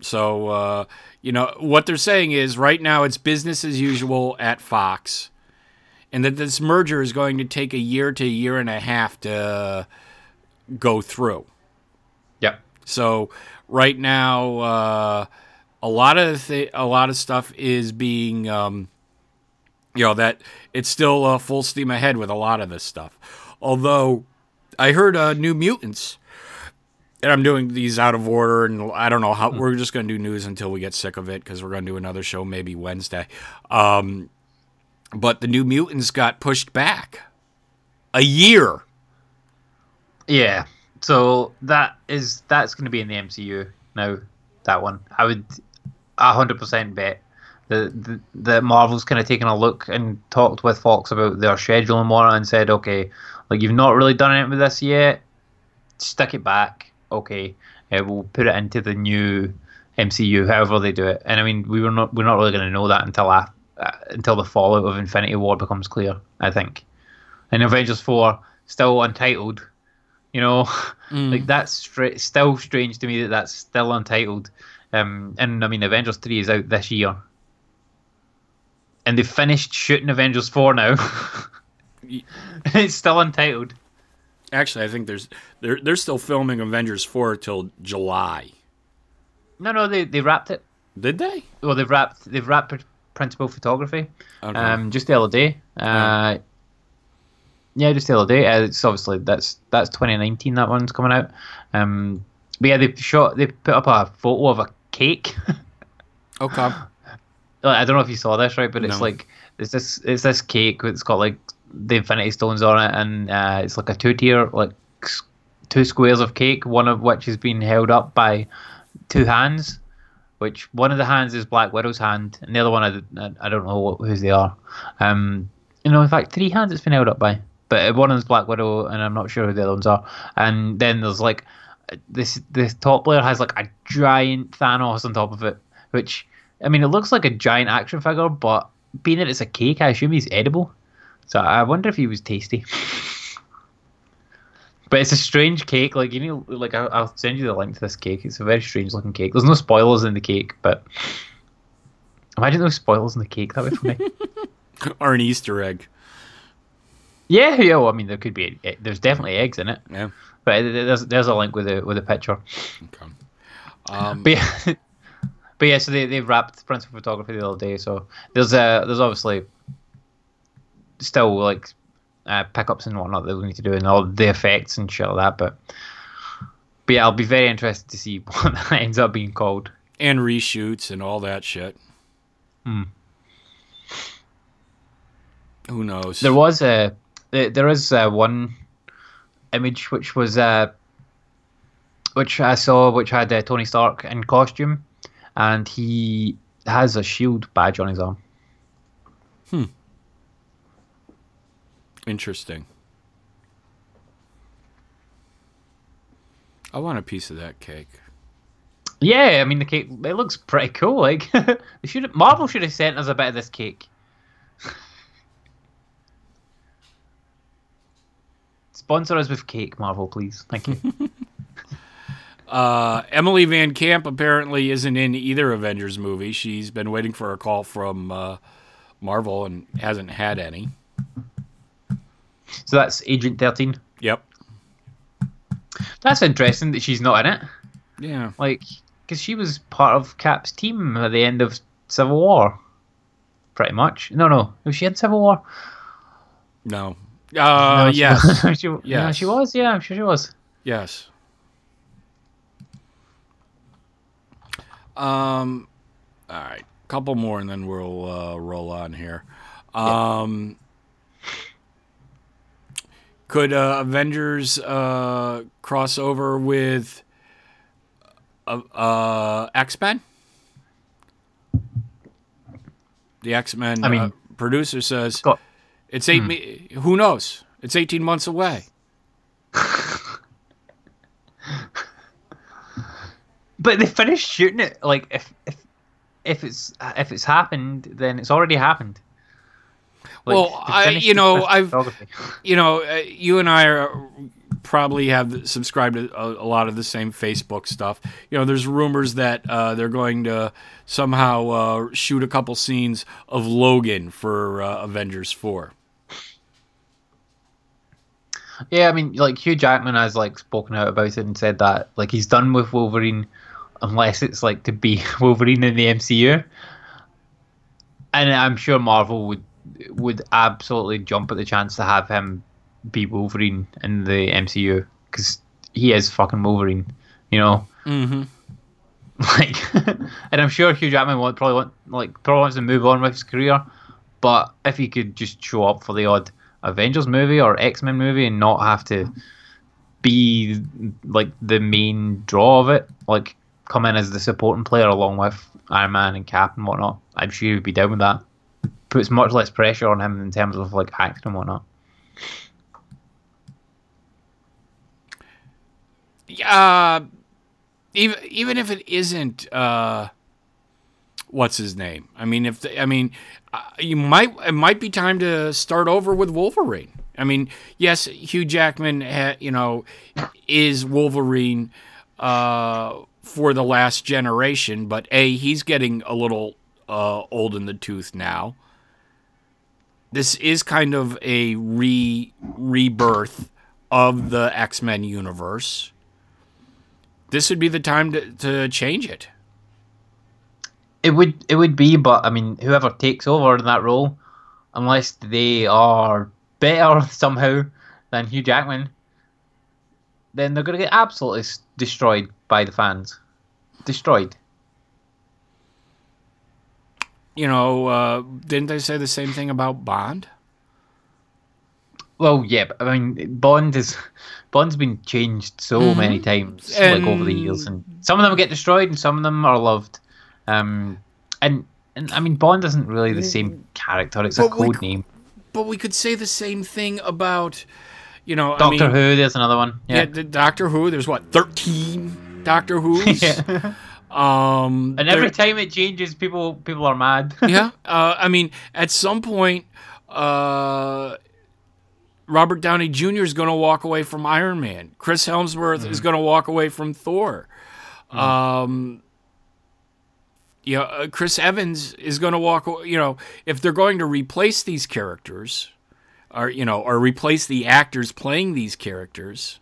so uh, you know what they're saying is right now it's business as usual at Fox, and that this merger is going to take a year to a year and a half to go through. Yep. So right now, uh, a lot of th- a lot of stuff is being, um, you know, that it's still uh, full steam ahead with a lot of this stuff. Although I heard uh, New Mutants, and I'm doing these out of order, and I don't know how we're just going to do news until we get sick of it because we're going to do another show maybe Wednesday. Um, but the New Mutants got pushed back a year. Yeah. So that is that's going to be in the MCU now. That one, I would a hundred percent bet that the, the Marvel's kind of taken a look and talked with Fox about their schedule and whatnot, and said, okay, like you've not really done it with this yet, stick it back. Okay, uh, we'll put it into the new MCU, however they do it. And I mean, we were not we're not really going to know that until af- uh, until the fallout of Infinity War becomes clear. I think, and Avengers Four still untitled. You know, (laughs) like that's stra- still strange to me that that's still untitled. Um, and I mean, Avengers three is out this year, and they finished shooting Avengers four now. (laughs) it's still untitled. Actually, I think there's they're they're still filming Avengers four till July. No, no, they they wrapped it. Did they? Well, they've wrapped they've wrapped pr- principal photography. Okay. Um, just the other day. Uh, yeah, just the other day. Uh, it's obviously that's that's 2019. That one's coming out. Um, but yeah, they shot. They put up a photo of a cake. (laughs) Okay. Like, I don't know if you saw this, right? But it's No. like it's this it's this cake. It's got like the Infinity Stones on it, and uh, it's like a two tier, like two squares of cake. One of which is being held up by two hands. Which one of the hands is Black Widow's hand, and the other one I, I- I don't know what, whose they are. Um, you know, in fact, three hands it's been held up by, but one is Black Widow, and I'm not sure who the other ones are. And then there's like this this top layer has like a giant Thanos on top of it, which I mean it looks like a giant action figure, but being that it's a cake, I assume he's edible. So I wonder if he was tasty. (laughs) but it's a strange cake. Like you know, like I'll, I'll send you the link to this cake. It's a very strange looking cake. There's no spoilers in the cake, but imagine those spoilers in the cake. That would be funny. (laughs) (laughs) or an Easter egg. yeah, yeah. Well, I mean, there could be. eh, There's definitely eggs in it, Yeah. but there's there's a link with a with a picture. Okay. Um, But yeah, but yeah, so they they wrapped principal photography the other day. So there's uh there's obviously still like uh, pickups and whatnot that we need to do and all the effects and shit like that. But but yeah, I'll be very interested to see (laughs) what that ends up being called. and reshoots and all that shit. Hmm. Who knows? There was a there is uh, one image which was uh which I saw which had uh, Tony Stark in costume, and he has a shield badge on his arm. Hmm. Interesting. I want a piece of that cake. Yeah, I mean the cake. It looks pretty cool. Like (laughs) they should. Marvel should have sent us a bit of this cake. (laughs) Sponsor us with cake, Marvel, please. Thank you. (laughs) Uh, Emily VanCamp apparently isn't in either Avengers movie. She's been waiting for a call from uh, Marvel and hasn't had any. so that's Agent Thirteen. Yep. That's interesting that she's not in it. Yeah. Like, because she was part of Cap's team at the end of Civil War. Pretty much. No, no. Was she in Civil War? No. Uh, (laughs) No, she- yes. she, Yeah, Yes. she was. Yeah, I'm sure she was. yes. Um. All right. Couple more, and then we'll uh, roll on here. Um. Could uh, Avengers uh, cross over with uh, uh, X Men? The X Men I mean- uh, producer says it's eight. Me- who knows? It's eighteen months away. (laughs) But they finished shooting it. Like if if if it's if it's happened, then it's already happened. Like, Well, I- you know, I've- you know, uh, you and I are probably have subscribed to a, a lot of the same Facebook stuff. You know, there's rumors that uh, they're going to somehow uh, shoot a couple scenes of Logan for uh, Avengers Four. Yeah, I mean, like Hugh Jackman has like spoken out about it and said that like he's done with Wolverine, unless it's like to be (laughs) Wolverine in the MCU. And I'm sure Marvel would would absolutely jump at the chance to have him be Wolverine in the MCU because he is fucking Wolverine, you know. Mm-hmm. (laughs) Like, (laughs) and I'm sure Hugh Jackman would probably want like probably wants to move on with his career, but if he could just show up for the odd Avengers movie or X Men movie and not have to be like the main draw of it, like come in as the supporting player along with Iron Man and Cap and whatnot, I'm sure he'd be down with that. Puts much less pressure on him in terms of like acting and whatnot. Uh, even even if it isn't, uh, what's his name? I mean, if the, I mean, uh, you might it might be time to start over with Wolverine. I mean, yes, Hugh Jackman, ha, you know, is Wolverine uh, for the last generation, but a he's getting a little uh, old in the tooth now. this is kind of a re rebirth of the X Men universe. This would be the time to, to change it. It would it would be, but I mean, whoever takes over in that role, unless they are better (laughs) somehow than Hugh Jackman, then they're going to get absolutely destroyed by the fans. Destroyed. You know, uh, didn't they say the same thing about Bond? Well, yeah, but I mean, Bond is Bond's been changed so many times, like over the years, and some of them get destroyed, and some of them are loved. Um, and and I mean, Bond isn't really the same character; it's a But we code c- name. But we could say the same thing about, you know, I Doctor mean, Who, there's another one. Yeah, Yeah, the Doctor Who. There's what thirteen Doctor Who's. (laughs) yeah. Um, And every time it changes, people people are mad. (laughs) yeah. Uh, I mean, at some point, uh, Robert Downey Jr. is going to walk away from Iron Man. Chris Hemsworth is going to walk away from Thor. Um, you know, uh, Chris Evans is going to walk. You know, if they're going to replace these characters, or you know, or replace the actors playing these characters,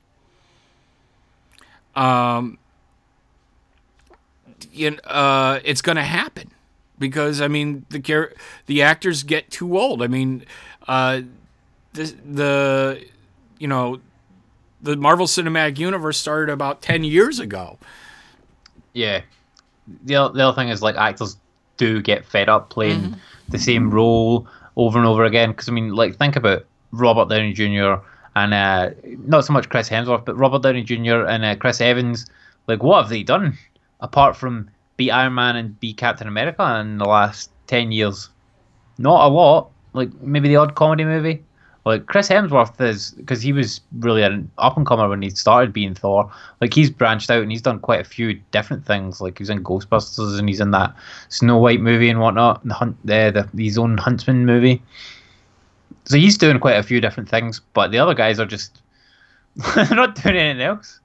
um, you know, uh, it's going to happen because I mean the char- the actors get too old. I mean, uh, the the you know the Marvel Cinematic Universe started about ten years ago. yeah. The other, the other thing is like actors do get fed up playing the same role over and over again. Because I mean, like think about Robert Downey Jr. and uh, not so much Chris Hemsworth, but Robert Downey Jr. and uh, Chris Evans. Like, what have they done apart from be Iron Man and be Captain America in the last ten years? Not a lot. Like maybe the odd comedy movie. Like Chris Hemsworth is because he was really an up and comer when he started being Thor. Like he's branched out and he's done quite a few different things. Like he was in Ghostbusters and he's in that Snow White movie and whatnot. The hunt, the, the his own Huntsman movie. So he's doing quite a few different things, but the other guys are just (laughs) not doing anything else.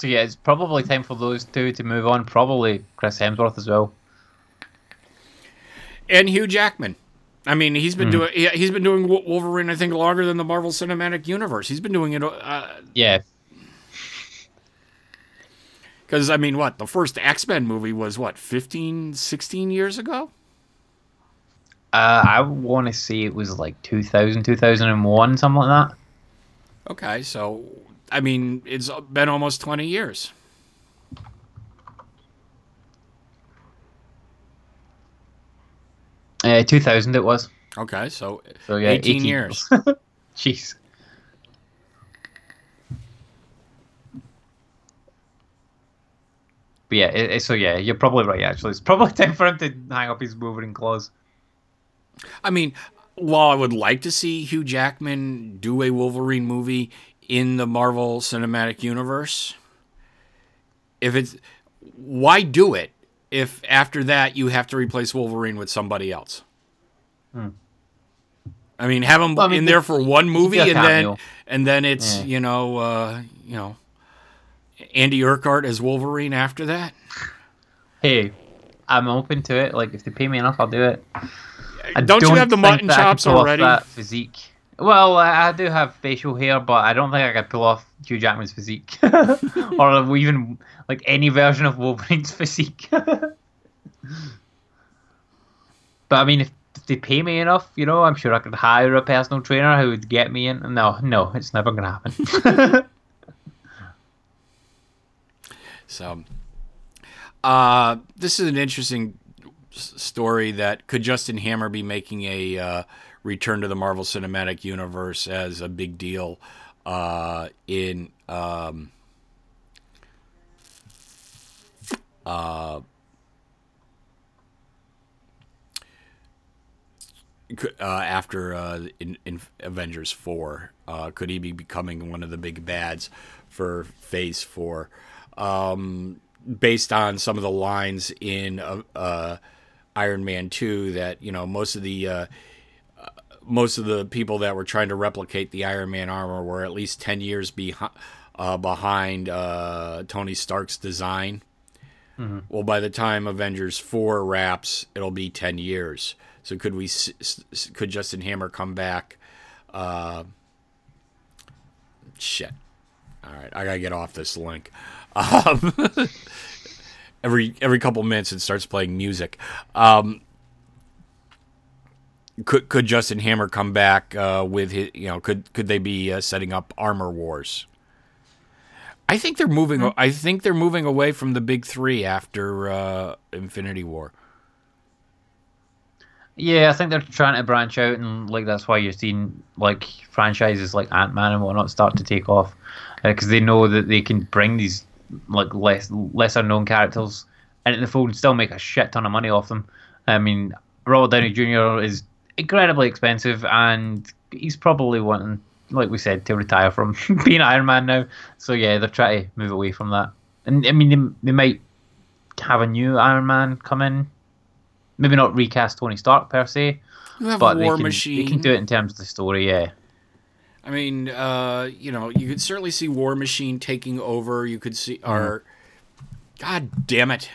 So yeah, it's probably time for those two to move on. Probably Chris Hemsworth as well. and Hugh Jackman. I mean, he's been doing he's been doing Wolverine. I think longer than the Marvel Cinematic Universe. He's been doing it Yeah, because I mean, what the first X Men movie was what 15, 16 years ago. Uh, I want to say it was like 2000, 2001, something like that. Okay, so I mean, it's been almost twenty years. Uh, 2000 it was. Okay, so, So yeah, 18, years. (laughs) Jeez. But yeah, it, it- so yeah, you're probably right. Actually, it's probably time for him to hang up his Wolverine claws. I mean, while I would like to see Hugh Jackman do a Wolverine movie in the Marvel Cinematic Universe, if it's why do it if after that you have to replace Wolverine with somebody else? I mean, have him Well, I mean, in there for one movie and then cameo. and then it's Yeah. you know uh, you know Andy Urquhart as Wolverine after that. Hey, I'm open to it. Like if they pay me enough, I'll do it. I Don't you have the mutton that I could chops already? That physique. Well, I, do have facial hair, but I don't think I could pull off Hugh Jackman's physique, (laughs) or even like any version of Wolverine's physique. but I mean, if, if they pay me enough, you know, I'm sure I could hire a personal trainer who would get me in. No, no, it's never gonna happen. (laughs) So, uh, this is an interesting story that could Justin Hammer be making a uh, return to the Marvel Cinematic Universe as a big deal uh, in um, uh, uh, after uh, in, in Avengers 4? Uh, could he be becoming one of the big bads for Phase 4? Um, based on some of the lines in uh, Iron Man 2 that, you know, most of the. Most of the people that were trying to replicate the Iron Man armor were at least 10 years behi- uh, behind uh, Tony Stark's design. Well, by the time Avengers four wraps, it'll be ten years. So could we? Could Justin Hammer come back? Uh, shit. All right, I gotta get off this link. Um, (laughs) every every couple minutes, it starts playing music. Um, could could Justin Hammer come back uh, with his? You know, could could they be uh, setting up Armor Wars? I think they're moving. I think they're moving away from the big three after uh, Infinity War. Yeah, I think they're trying to branch out, and like that's why you're seeing like franchises like Ant Man and whatnot start to take off because they know that they can bring these like less lesser known characters into the fold and still make a shit ton of money off them. I mean, Robert Downey Jr. is incredibly expensive, and he's probably wanting, like we said, to retire from (laughs) being Iron Man now. So yeah, they're trying to move away from that. And I mean, they, they might have a new Iron Man come in maybe not recast Tony Stark per se, You have but they War can, Machine. they can do it in terms of the story. Yeah, I mean, uh, you know, you could certainly see War Machine taking over. You could see, or God damn it,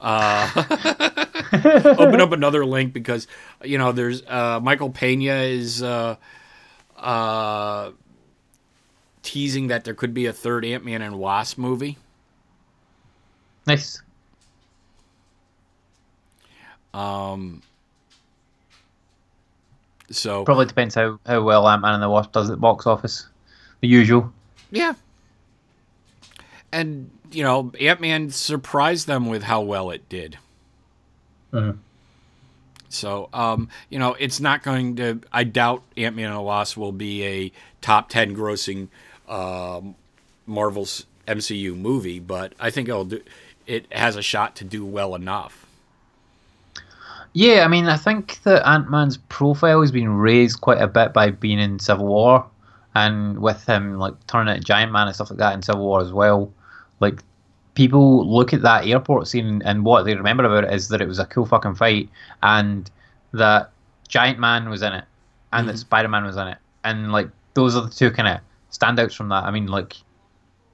uh, (laughs) (laughs) open up another link because you know there's uh, Michael Pena is uh, uh, teasing that there could be a third Ant Man and Wasp movie. nice. Um, so Probably depends how, how well Ant Man and the Wasp does at the box office. The usual. Yeah. And, you know, Ant Man surprised them with how well it did. Mhm. So, um, you know, it's not going to, I doubt Ant Man and the Wasp will be a top 10 grossing um, Marvel's MCU movie, but I think it'll do, it has a shot to do well enough. Yeah, I mean, I think that Ant Man's profile has been raised quite a bit by being in Civil War, and with him like turning into Giant Man and stuff like that in Civil War as well. Like, people look at that airport scene, and what they remember about it is that it was a cool fucking fight, and that Giant Man was in it, and that Spider Man was in it, and like those are the two kind of standouts from that. I mean, like,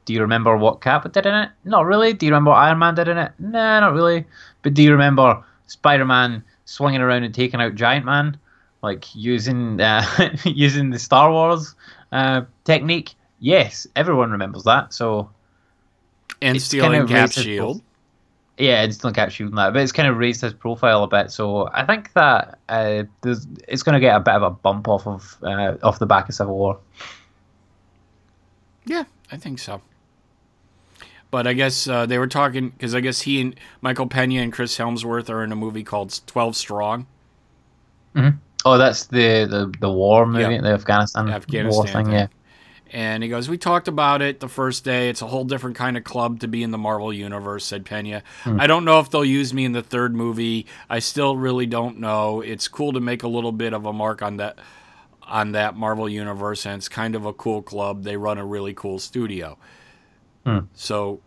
do you remember what Cap did in it? Not really. Do you remember what Iron Man did in it? Nah, not really. But do you remember Spider Man swinging around and taking out Giant Man, like using uh, (laughs) using the Star Wars uh, technique? Yes, everyone remembers that. So And It's stealing kinda Cap's shield. both. yeah, it's still kept shooting that, but it's kind of raised his profile a bit. So I think that uh, there's, it's going to get a bit of a bump off of uh, off the back of Civil War. Yeah, I think so. But I guess uh, they were talking because I guess he and Michael Pena and Chris Hemsworth are in a movie called Twelve Strong. Oh, that's the the, the war movie, Yeah. the Afghanistan, Afghanistan war thing. thing. Yeah. And he goes, We talked about it the first day. It's a whole different kind of club to be in the Marvel Universe, said Pena. Hmm. I don't know if they'll use me in the third movie. I still really don't know. It's cool to make a little bit of a mark on that on that Marvel Universe, and it's kind of a cool club. They run a really cool studio. Hmm. So,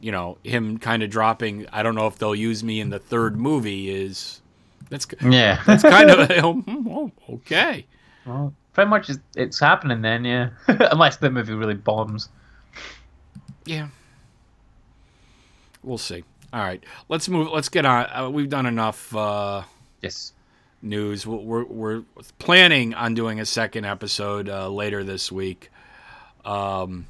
you know, him kind of dropping, I don't know if they'll use me in the third movie is that's Yeah. that's kind of (laughs) (laughs) okay. Well, pretty much it's, it's happening then, yeah. (laughs) Unless the movie really bombs. Yeah. We'll see. All right, let's move. Let's get on. Uh, we've done enough uh, Yes. news. We're, we're planning on doing a second episode uh, later this week, um,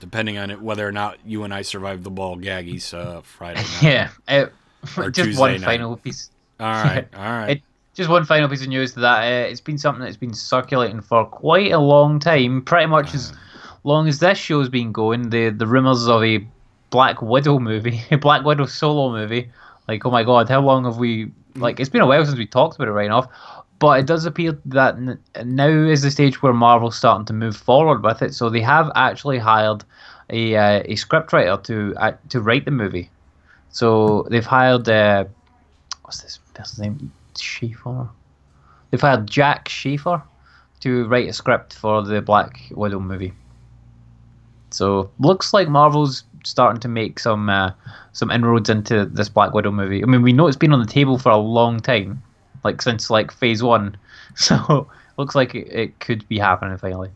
depending on it whether or not you and I survive the ball gaggies uh, Friday (laughs) night. Yeah. Uh, just one night. final piece. All right. (laughs) All right. It, just one final piece of news to that. Uh, it's been something that's been circulating for quite a long time, pretty much as long as this show's been going. The the rumors of a Black Widow movie, (laughs) a Black Widow solo movie. Like, oh my god, how long have we? Like, it's been a while since we talked about it right off. But it does appear that n- now is the stage where Marvel's starting to move forward with it. So they have actually hired a uh, a scriptwriter to uh, to write the movie. So they've hired uh, what's this person's name? Schaeffer. They've hired Jac Schaeffer to write a script for the Black Widow movie. So looks like Marvel's starting to make some uh, some inroads into this Black Widow movie. I mean, we know it's been on the table for a long time, like since like Phase One. (laughs) So looks like it, it could be happening finally.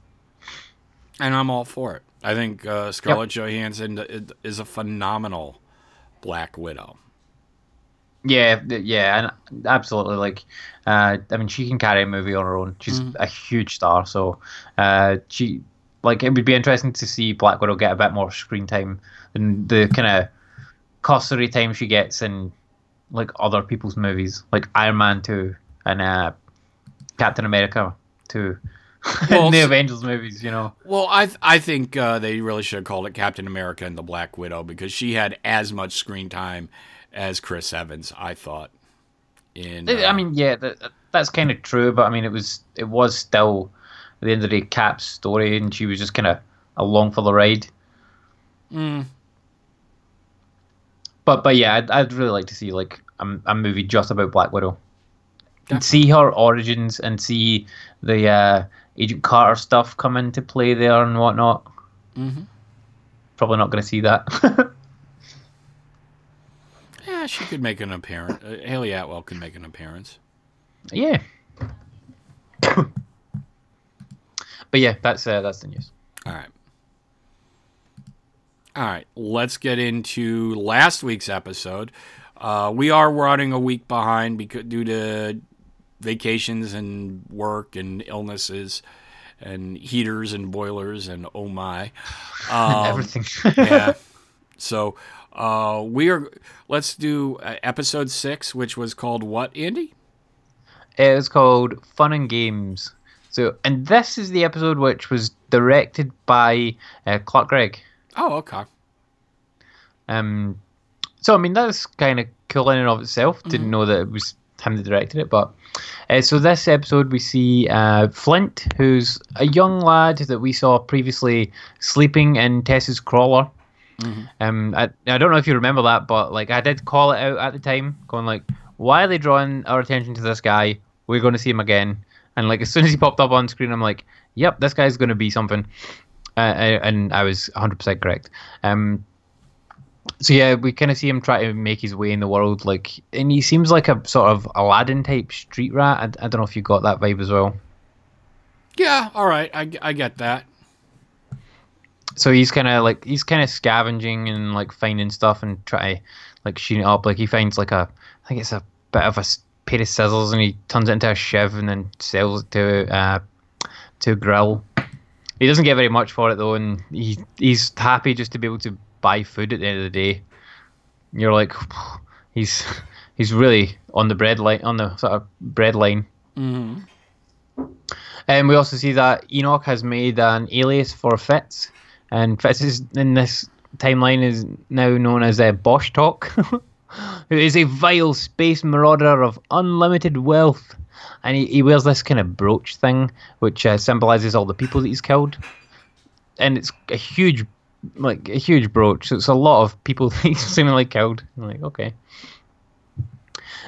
and I'm all for it. I think uh, Scarlett Johansson is a phenomenal Black Widow. Yeah, yeah, and absolutely. Like, uh, I mean, she can carry a movie on her own. She's a huge star, so uh, she like it would be interesting to see Black Widow get a bit more screen time than the kind of cursory time she gets in like other people's movies, like Iron Man two and uh, Captain America two, (laughs) Well, the Avengers movies. You know, Well, I th- I think uh, they really should have called it Captain America and the Black Widow because she had as much screen time as Chris Evans. I thought. In uh, I mean, yeah, that, that's kind of true, but I mean, it was it was still at the end of the day Cap's story, and she was just kind of along for the ride. But but yeah, I'd, I'd really like to see like a, a movie just about Black Widow, and see her origins and see the uh, Agent Carter stuff come into play there and whatnot. Mm-hmm. Probably not going to see that. (laughs) yeah, she could make an appearance. Uh, Hayley Atwell could make an appearance. yeah. (coughs) but yeah, that's uh, that's the news. All right. All right, let's get into last week's episode. Uh, we are running a week behind because due to vacations and work and illnesses and heaters and boilers and oh my. (laughs) Um, Everything. yeah. (laughs) So uh, we are. Let's do uh, episode six, which was called what, Andy? It was called Fun and Games. So, and this is the episode which was directed by uh, Clark Gregg. Oh, okay. Um, so I mean that's kind of cool in and of itself. Didn't know that it was him that directed it, but uh, so this episode we see uh, Flint, who's a young lad that we saw previously sleeping in Tess's crawler. Um, I, I don't know if you remember that, but like I did call it out at the time, going like, why are they drawing our attention to this guy? We're going to see him again. And like as soon as he popped up on screen, I'm like, yep, this guy's going to be something. Uh, and I was 100% correct. Um, so yeah, we kind of see him try to make his way in the world, like, and he seems like a sort of Aladdin type street rat. I, I don't know if you got that vibe as well. Yeah. All right. I, I get that. So he's kind of like he's kind of scavenging and like finding stuff and try to like shooting it up. Like he finds like a I think it's a bit of a pair of scissors and he turns it into a shiv and then sells it to uh to a grill. He doesn't get very much for it though, and he he's happy just to be able to buy food at the end of the day. You're like, (sighs) he's he's really on the bread line on the sort of bread line. And we also see that Enoch has made an alias for Fitz, and Fitz is in this timeline is now known as uh, Bostock, (laughs) who is a vile space marauder of unlimited wealth. And he, he wears this kind of brooch thing, which uh, symbolizes all the people that he's killed. And it's a huge, like a huge brooch. So it's a lot of people (laughs) that he's seemingly killed. I'm like, okay.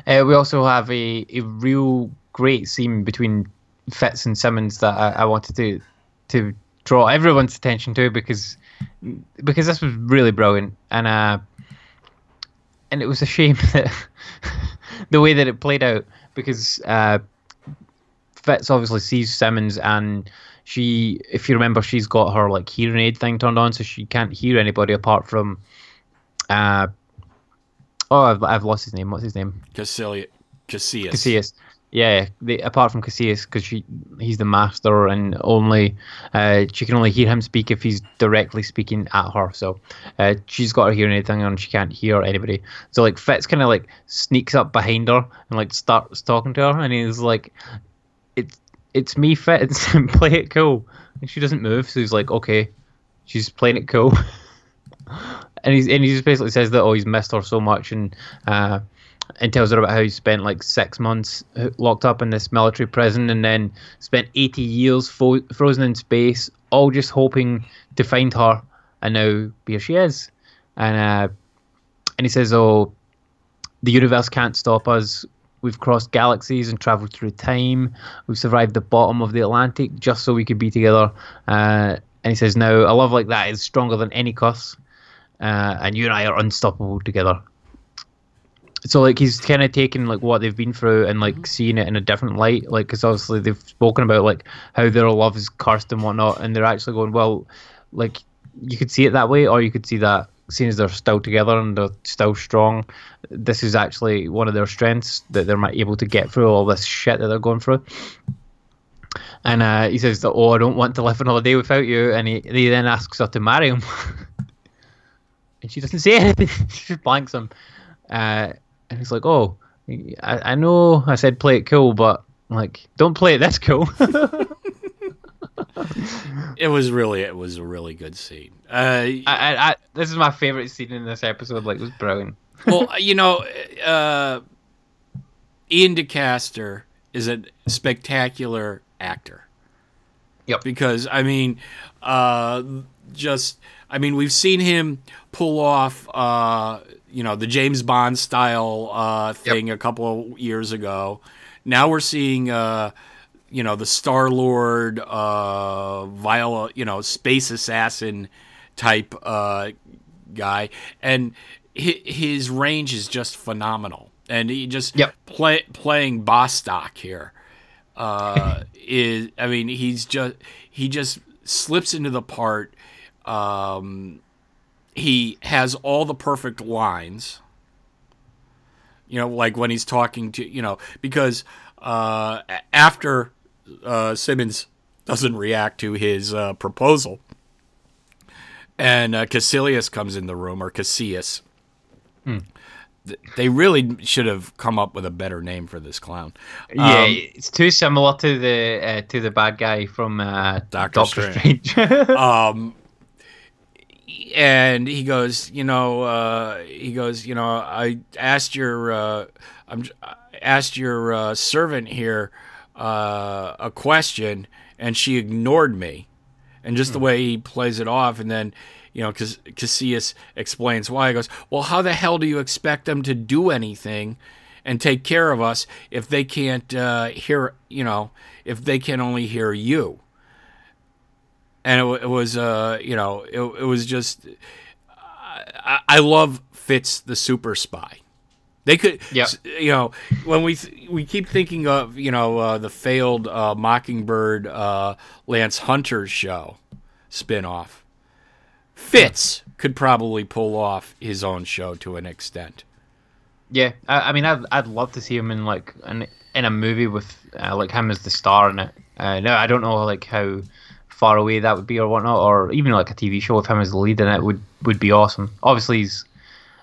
Uh, we also have a, a real great scene between Fitz and Simmons that I, I wanted to to draw everyone's attention to because because this was really brilliant and uh and it was a shame (laughs) that (laughs) the way that it played out because uh Fitz obviously sees Simmons and she if you remember she's got her like hearing aid thing turned on so she can't hear anybody apart from uh oh I've, I've lost his name what's his name Cassilia, Cassius. Cassius. Yeah, apart from Cassius, because he's the master, and only uh, she can only hear him speak if he's directly speaking at her. So uh, she's got her hearing anything, and she can't hear anybody. So like Fitz kind of like sneaks up behind her and like starts talking to her, and he's like, "It's it's me, Fitz, (laughs) play it cool." And she doesn't move, so he's like, "Okay." She's playing it cool. (laughs) and he's and he just basically says that oh he's missed her so much and uh, and tells her about how he spent like six months uh, locked up in this military prison and then spent 80 years fo- frozen in space all just hoping to find her and now here she is. And uh, and he says oh the universe can't stop us. We've crossed galaxies and traveled through time. We've survived the bottom of the atlantic just so we could be together. Uh, and he says now a love like that is stronger than any curse uh, and you and I are unstoppable together. So like he's kind of taking like what they've been through and like seeing it in a different light, like because obviously they've spoken about like how their love is cursed and whatnot, and they're actually going well, like you could see it that way, or you could see that seeing as they're still together and they're still strong, this is actually one of their strengths that they're able to get through all this shit that they're going through. And uh, he says that, oh, I don't want to live another day without you. And he, he then asks her to marry him. (laughs) and she doesn't say anything. (laughs) she just blanks him. Uh, and he's like, oh, I, I know I said play it cool, but like, don't play it this cool. (laughs) It was really, it was a really good scene. Uh, I, I, I, this is my favorite scene in this episode. Like, it was brilliant. well, (laughs) you know, uh, Iain De Caestecker is a spectacular actor. Yep. Because I mean, uh, just I mean, we've seen him pull off, uh, you know, the James Bond style uh, thing a couple of years ago. Now we're seeing, uh, you know, the Star Lord, uh, Viola, you know, space assassin type uh, guy, and his range is just phenomenal. And he just Yep. play, playing Bostock here uh, (laughs) is I mean he's just he just slips into the part. Um, he has all the perfect lines. You know, like when he's talking to you know because uh, after uh, Simmons doesn't react to his uh, proposal, and uh, Caecilius comes in the room or Cassius. th- They really should have come up with a better name for this clown. Yeah, Um, it's too similar to the uh, to the bad guy from uh, Doctor Doctor, Strange. Strange. (laughs) um and he goes you know uh he goes you know i asked your uh i'm asked your uh, servant here uh a question and she ignored me. And just the way he plays it off and then you know because cassius explains why. He goes well how the hell do you expect them to do anything and take care of us if they can't uh hear you know if they can only hear you and it, it was uh you know it, it was just I, I love Fitz the super spy. They could Yep. you know when we th- we keep thinking of you know uh, the failed uh, Mockingbird uh, Lance Hunter show spinoff. Fitz could probably pull off his own show to an extent. yeah, I, I mean, I'd I'd love to see him in like an, in a movie with uh, like him as the star in it. Uh, no, I don't know like how far away that would be or whatnot, or even like a TV show with him as the lead in it would would be awesome. Obviously, he's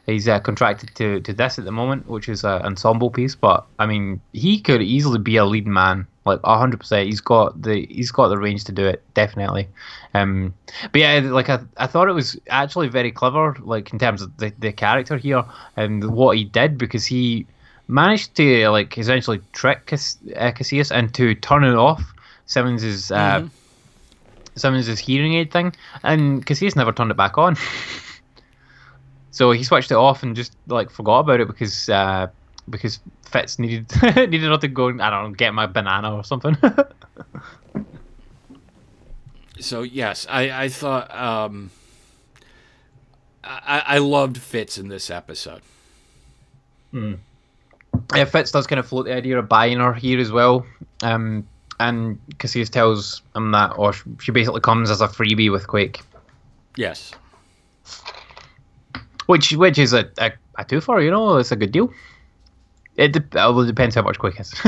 he's uh, contracted to, to this at the moment, which is an ensemble piece. But I mean, he could easily be a lead man, like hundred percent. He's got the he's got the range to do it, definitely. Um, but yeah, like I, I thought it was actually very clever, like in terms of the, the character here and what he did because he managed to like essentially trick Cass- uh, Cassius into turning off Simmons's uh, Simmons's hearing aid thing, and because he's never turned it back on. (laughs) So he switched it off and just like forgot about it because uh, because Fitz needed (laughs) needed her to go. I don't know, get my banana or something. (laughs) So yes, I I thought um, I I loved Fitz in this episode. yeah, Fitz does kind of float the idea of buying her here as well. Um, and Cassius tells him that, or she basically comes as a freebie with Quake, Yes. which which is a a, a twofer. You know, it's a good deal. It de- it depends how much Quake is. (laughs)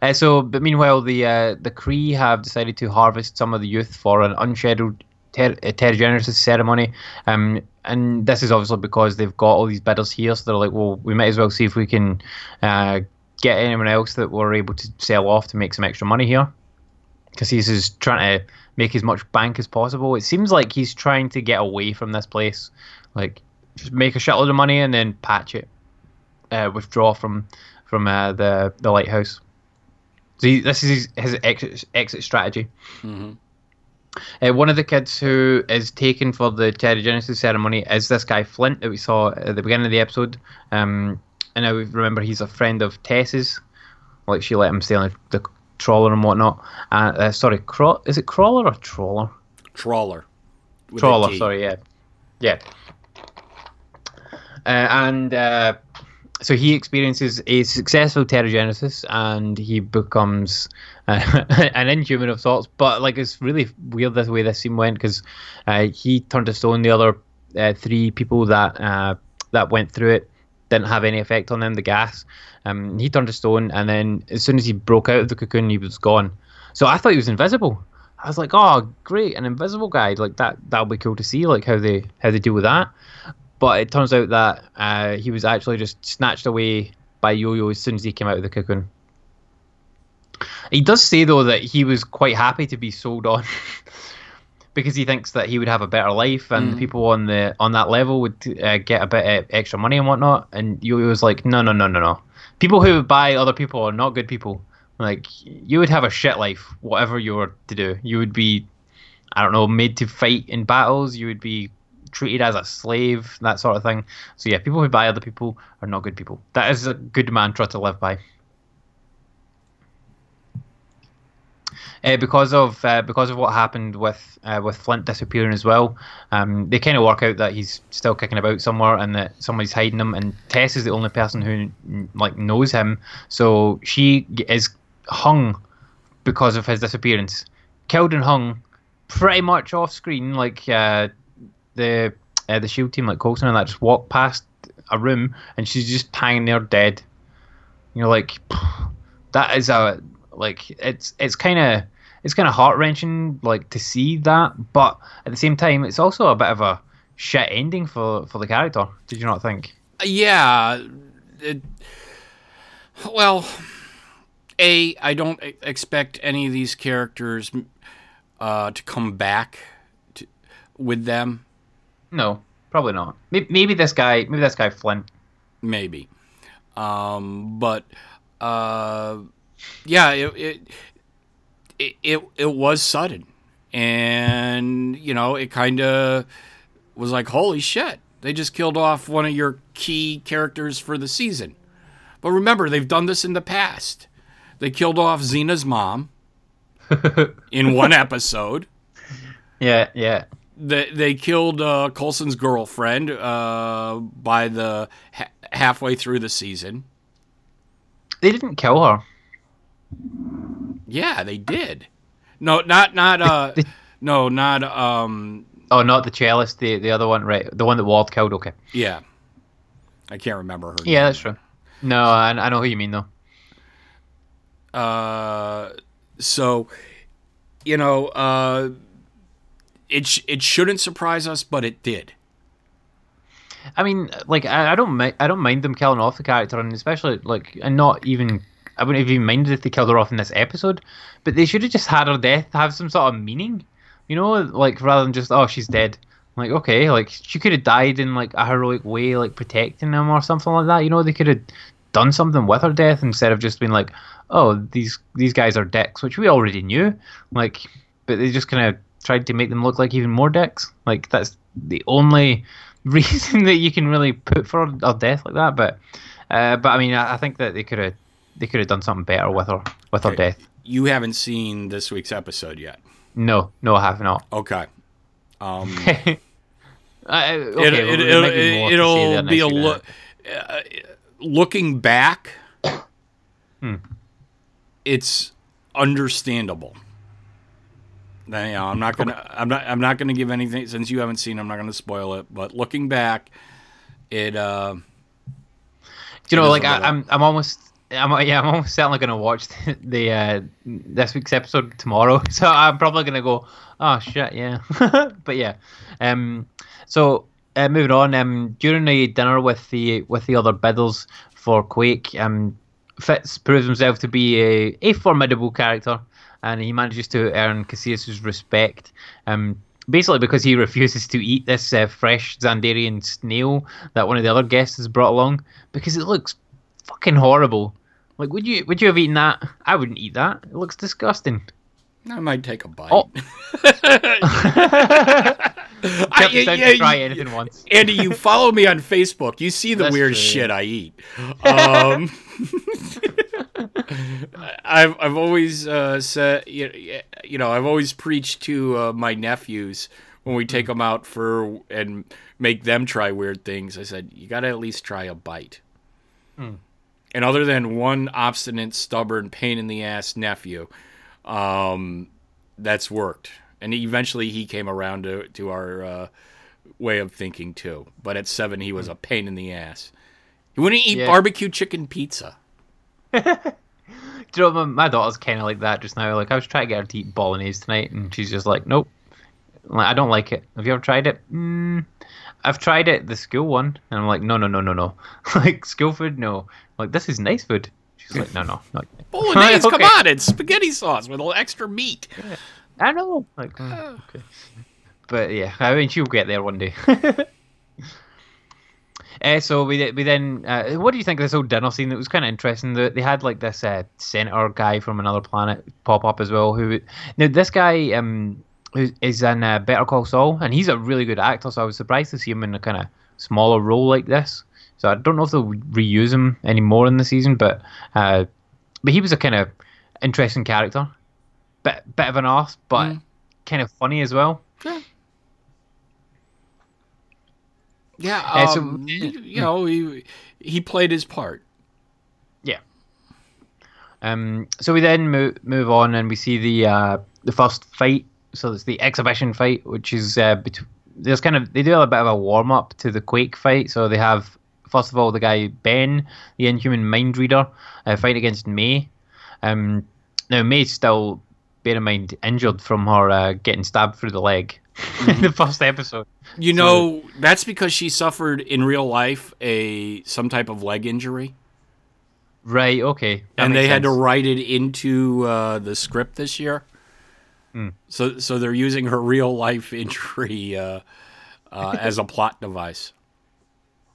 Uh, so, but meanwhile, the uh, the Cree have decided to harvest some of the youth for an unscheduled ter- uh, Terrigenesis ceremony. Um, and this is obviously because they've got all these bidders here, so they're like, well, we might as well see if we can uh, get anyone else that we're able to sell off to make some extra money here. Because he's just trying to make as much bank as possible. It seems like he's trying to get away from this place, like just make a shitload of money and then patch it, uh, withdraw from from uh, the the lighthouse. So he, this is his, his exit, exit strategy. Uh, one of the kids who is taken for the Terrigenesis ceremony is this guy Flint that we saw at the beginning of the episode. Um, and I remember he's a friend of Tess's. Like she let him stay on the, the trawler and whatnot. Uh, uh, sorry, craw- is it crawler or trawler? Trawler. trawler. Sorry, yeah, yeah. Uh, and uh, so he experiences a successful Terrigenesis and he becomes uh, (laughs) an inhuman of sorts. But like it's really weird this way this scene went because uh, he turned to stone. The other uh, three people that uh, that went through it didn't have any effect on them. The gas. Um, he turned to stone, and then as soon as he broke out of the cocoon, he was gone. So I thought he was invisible. I was like, oh, great, an invisible guy. Like that, that'll be cool to see, like how they how they deal with that. But it turns out that uh, he was actually just snatched away by Yo-Yo as soon as he came out of the cocoon. He does say though that he was quite happy to be sold on (laughs) because he thinks that he would have a better life and the people on the on that level would uh, get a bit of extra money and whatnot. And Yo-Yo was like, no, no, no, no, no. People who buy other people are not good people. Like you would have a shit life, whatever you were to do. You would be, I don't know, made to fight in battles. You would be treated as a slave, that sort of thing. So yeah, people who buy other people are not good people. That is a good mantra to live by. Uh, because of uh, because of what happened with uh, with Flint disappearing as well, um, they kind of work out that he's still kicking about somewhere and that somebody's hiding him. And Tess is the only person who like knows him, so she is hung because of his disappearance. Killed and hung, pretty much off screen. Like uh, the uh, the Shield team, like Coulson and that, just walk past a room and she's just hanging there dead. You're like, (sighs) that is a like it's it's kind of it's kind of heart wrenching like to see that, but at the same time, it's also a bit of a shit ending for for the character. Did you not think? Yeah. It, well, a I don't expect any of these characters uh, to come back to, with them. No, probably not. Maybe, maybe this guy, maybe this guy Flint. maybe. Um, but uh, yeah, it, it it it it was sudden, and you know it kind of was like, holy shit, they just killed off one of your key characters for the season. But remember, they've done this in the past. They killed off Xena's mom (laughs) in one episode. Yeah, yeah. They they killed uh, Coulson's girlfriend uh, by the ha- halfway through the season. They didn't kill her. Yeah, they did. No, not not uh (laughs) no, not um Oh, not the cellist, the the other one, right? The one that Walt killed. Okay. yeah. I can't remember her. Yeah, that's true. No, I, I know who you mean though. Uh so you know, uh it sh- it shouldn't surprise us, but it did. I mean, like I, I don't mi- I don't mind them killing off the character, and especially like and not even I wouldn't have even minded if they killed her off in this episode, but they should have just had her death have some sort of meaning, you know, like rather than just oh she's dead. Like okay, like she could have died in like a heroic way, like protecting them or something like that. You know, they could have done something with her death instead of just being like, oh these these guys are dicks, which we already knew. Like, but they just kind of tried to make them look like even more dicks. Like that's the only (laughs) reason that you can really put for a death like that. But uh, but I mean, I, I think that they could have they could have done something better with her with her death. You haven't seen this week's episode yet. No, no, I have not. Okay. (laughs) Um Uh, it, okay, it, it, there might be more to say will be a look. Uh, looking back, Hmm. it's understandable. Now, you know, I'm not gonna. I'm not. I'm not gonna give anything since you haven't seen. I'm not gonna spoil it. But looking back, it. Uh, you know, like I, I'm, I'm almost, I'm, yeah, I'm almost certainly gonna watch (laughs) the uh, this week's episode tomorrow. (laughs) So I'm probably gonna go, oh shit, yeah. (laughs) but yeah, um, so uh, moving on, um, during the dinner with the with the other bidders for Quake, um, Fitz proves himself to be a, a formidable character, and he manages to earn Cassius's respect. Um, basically because he refuses to eat this uh, fresh Xandarian snail that one of the other guests has brought along because it looks fucking horrible. Like, would you would you have eaten that? I wouldn't eat that. It looks disgusting. I might take a bite. Oh. (laughs) I, yeah, yeah, try anything once. Andy, you follow me on Facebook. You see the That's weird true. shit I eat. (laughs) Um, (laughs) I've I've always uh, said you you know I've always preached to uh, my nephews when we take them out for and make them try weird things. I said you got to at least try a bite. And other than one obstinate, stubborn, pain in the ass nephew, um, that's worked. And eventually he came around to, to our uh, way of thinking too. But at seven, he was a pain in the ass. He wouldn't eat Yeah. barbecue chicken pizza. (laughs) Do you know, my, my daughter's kind of like that just now. Like, I was trying to get her to eat bolognese tonight, and she's just like, nope. Like, I don't like it. Have you ever tried it? Mm, I've tried it, the school one, and I'm like, no, no, no, no, no. (laughs) like, school food, no. Like, this is nice food. She's like, no, no. no. (laughs) Bolognese, (laughs) come Okay. on, it's spaghetti sauce with a little extra meat. I know. Like, mm, okay. But yeah, I mean, she'll get there one day. Uh, so we we then uh, what do you think of this whole dinner scene? It was kind of interesting. That they had like this uh, senator guy from another planet pop up as well. Who now this guy um is in uh, Better Call Saul, and he's a really good actor. So I was surprised to see him in a kind of smaller role like this. So I don't know if they'll reuse him anymore in the season, but uh, but he was a kind of interesting character, bit bit of an arse, but kind of funny as well. Yeah, Yeah, so- um, you know, he, he played his part. Yeah. Um. So we then move move on, and we see the uh the first fight. So it's the exhibition fight, which is uh bet- there's kind of they do a bit of a warm up to the Quake fight. So they have first of all the guy Ben, the Inhuman Mind Reader, uh, fight against May. Um. Now May's still, bear in mind, injured from her uh, getting stabbed through the leg (laughs) in the first episode. You know, that's because she suffered in real life a some type of leg injury, Right. Okay. that and they had to write it into uh, the script this year. Hmm. So, so they're using her real life injury uh, uh, (laughs) as a plot device.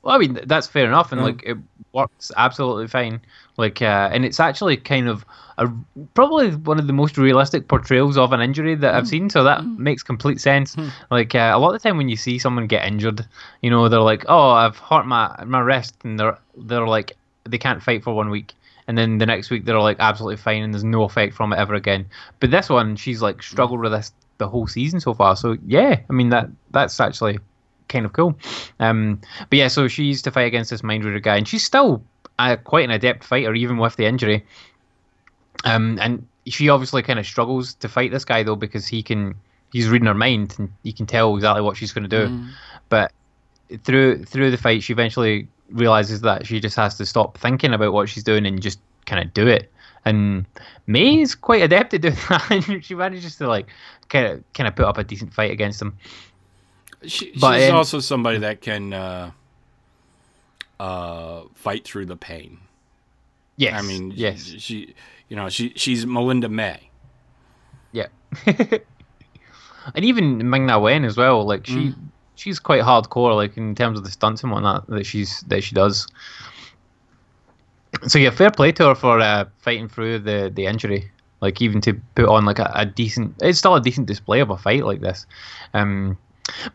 Well, I mean that's fair enough, and Yeah. like it works absolutely fine. Like, uh, and it's actually kind of a probably one of the most realistic portrayals of an injury that I've seen. So that makes complete sense. Like uh, a lot of the time when you see someone get injured, you know, they're like, "Oh, I've hurt my my wrist," and they're they're like they can't fight for one week. And then the next week they're like absolutely fine and there's no effect from it ever again. But this one, she's like struggled with this the whole season so far. So yeah, I mean that that's actually kind of cool. Um, but yeah, so she's to fight against this mind reader guy, and she's still uh, quite an adept fighter, even with the injury. Um, and she obviously kind of struggles to fight this guy though because he can he's reading her mind and you can tell exactly what she's going to do. But through through the fight, she eventually realizes that she just has to stop thinking about what she's doing and just kind of do it. And May is quite adept at doing (laughs) that, and she manages to like kind of kind of put up a decent fight against him. She, But, she's um, also somebody that can uh, uh, fight through the pain. Yes, I mean, yes, she, you know, she she's Melinda May. Yeah. (laughs) and even Ming Na Wen as well, like she Mm. She's quite hardcore, like in terms of the stunts and whatnot that she's that she does. So yeah, fair play to her for uh, fighting through the the injury. Like even to put on like a, a decent, it's still a decent display of a fight like this. Um,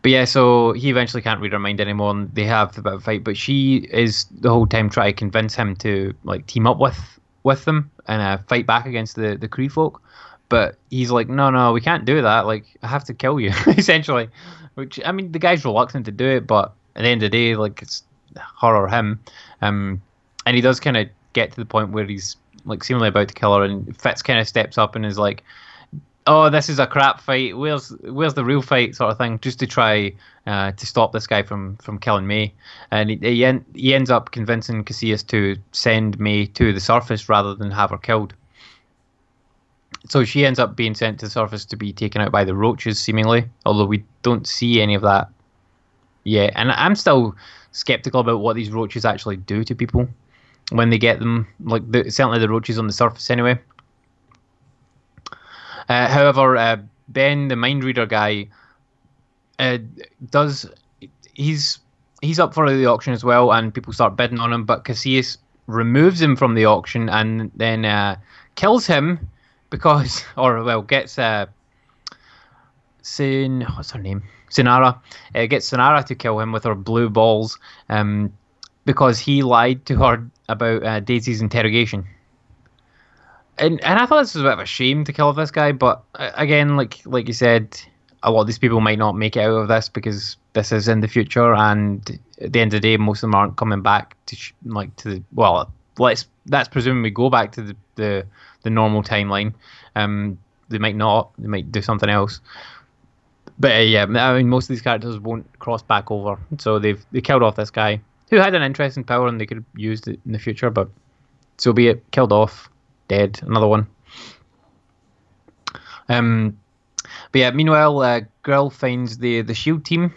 but yeah, so he eventually can't read her mind anymore, and they have of a fight. But she is the whole time trying to convince him to like team up with with them and uh, fight back against the the Kree folk. But he's like, no, no, we can't do that. Like, I have to kill you, (laughs) essentially. Which I mean, the guy's reluctant to do it, but at the end of the day, like it's her or him. Um, and he does kind of get to the point where he's like seemingly about to kill her, and Fitz kind of steps up and is like, "Oh, this is a crap fight. Where's where's the real fight?" sort of thing, just to try uh, to stop this guy from from killing May. And he he, en- he ends up convincing Cassius to send May to the surface rather than have her killed. So she ends up being sent to the surface to be taken out by the roaches, seemingly. Although we don't see any of that yet, and I'm still skeptical about what these roaches actually do to people when they get them. Like the, certainly the roaches on the surface, anyway. Uh, however, uh, Ben, the mind reader guy, uh, does he's he's up for the auction as well, and people start bidding on him. But Cassius removes him from the auction and then uh, kills him because, (laughs) or well, gets uh, Sin what's her name? Sinara uh, gets Sinara to kill him with her blue balls, um, because he lied to her about uh, Daisy's interrogation. And and I thought this was a bit of a shame to kill this guy, but uh, again, like like you said, a lot of these people might not make it out of this because this is in the future, and at the end of the day, most of them aren't coming back to sh- like to the well. Let's that's presuming we go back to the the, the normal timeline. Um, they might not. They might do something else. But uh, yeah, I mean, most of these characters won't cross back over. So they've they killed off this guy who had an interesting power and they could have used it in the future, but so be it. Killed off, dead. Another one. Um, but yeah, meanwhile, uh, Grill finds the the Shield team,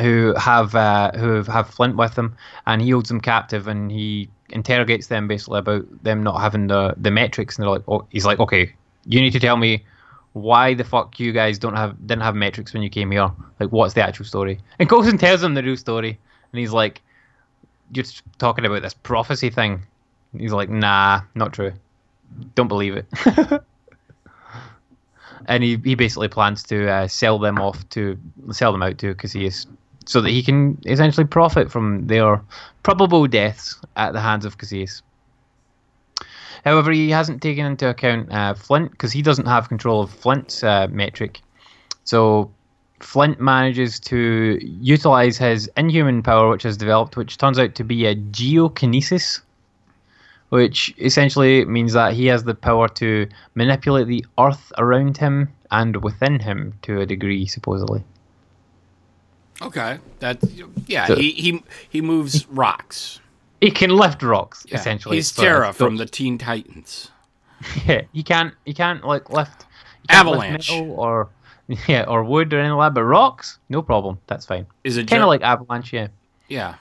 who have uh, who have Flint with them, and he holds them captive, and he interrogates them basically about them not having the the metrics, and they're like, oh, he's like, okay, you need to tell me why the fuck you guys don't have didn't have metrics when you came here. Like, what's the actual story? And Coulson tells him the real story, and he's like, you're talking about this prophecy thing. He's like, nah, not true. Don't believe it. (laughs) and he, he basically plans to uh, sell them off to sell them out to Casillas so that he can essentially profit from their probable deaths at the hands of Casillas. However, he hasn't taken into account uh, Flint because he doesn't have control of Flint's uh, metric. So Flint manages to utilize his inhuman power, which has developed, which turns out to be a geokinesis, which essentially means that he has the power to manipulate the earth around him and within him to a degree, supposedly. Okay, that yeah, So- he he he moves rocks. He can lift rocks, Yeah, essentially. he's Terra from the Teen Titans. (laughs) Yeah, he can't. He can't like lift. can't lift Avalanche. metal or (laughs) yeah, or wood or anything like that. But rocks, no problem. That's fine. Is it Kind Ger- of like avalanche, yeah. yeah?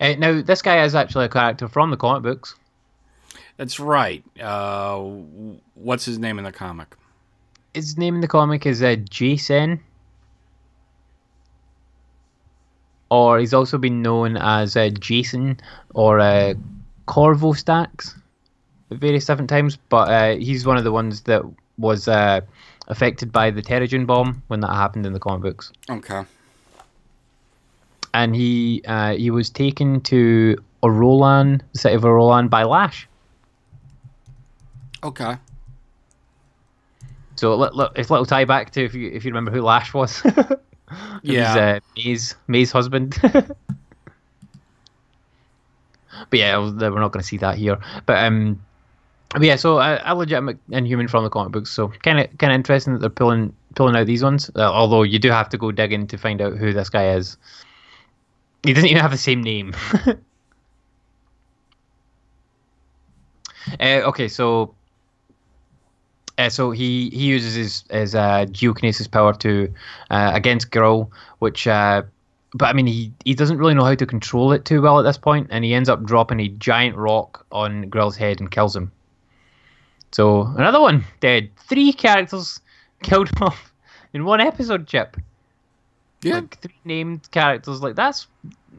Uh, now this guy is actually a character from the comic books. That's right. Uh, what's his name in the comic? His name in the comic is uh, Jason, or he's also been known as uh, Jason or uh, Corvo Stacks various different times. But uh, he's one of the ones that was uh, affected by the Terrigen bomb when that happened in the comic books. Okay. and he uh, he was taken to Orollan, the city of Orollan, by Lash. Okay. So look, look, it's a little tie back to if you if you remember who Lash was. (laughs) Yeah. was, uh, May's May's husband. (laughs) but yeah, we're not going to see that here. But um, but yeah, so a, a legitimate Inhuman from the comic books. So kind of kind of interesting that they're pulling pulling out these ones. Uh, although you do have to go digging to find out who this guy is. He doesn't even have the same name. (laughs) uh, okay, so uh, so he, he uses his his uh, geokinesis power to uh, against Girl, which uh, but I mean he he doesn't really know how to control it too well at this point, and he ends up dropping a giant rock on Grill's head and kills him. So another one dead. Three characters killed off (laughs) in one episode. Chip. Yeah. Like three named characters. Like that's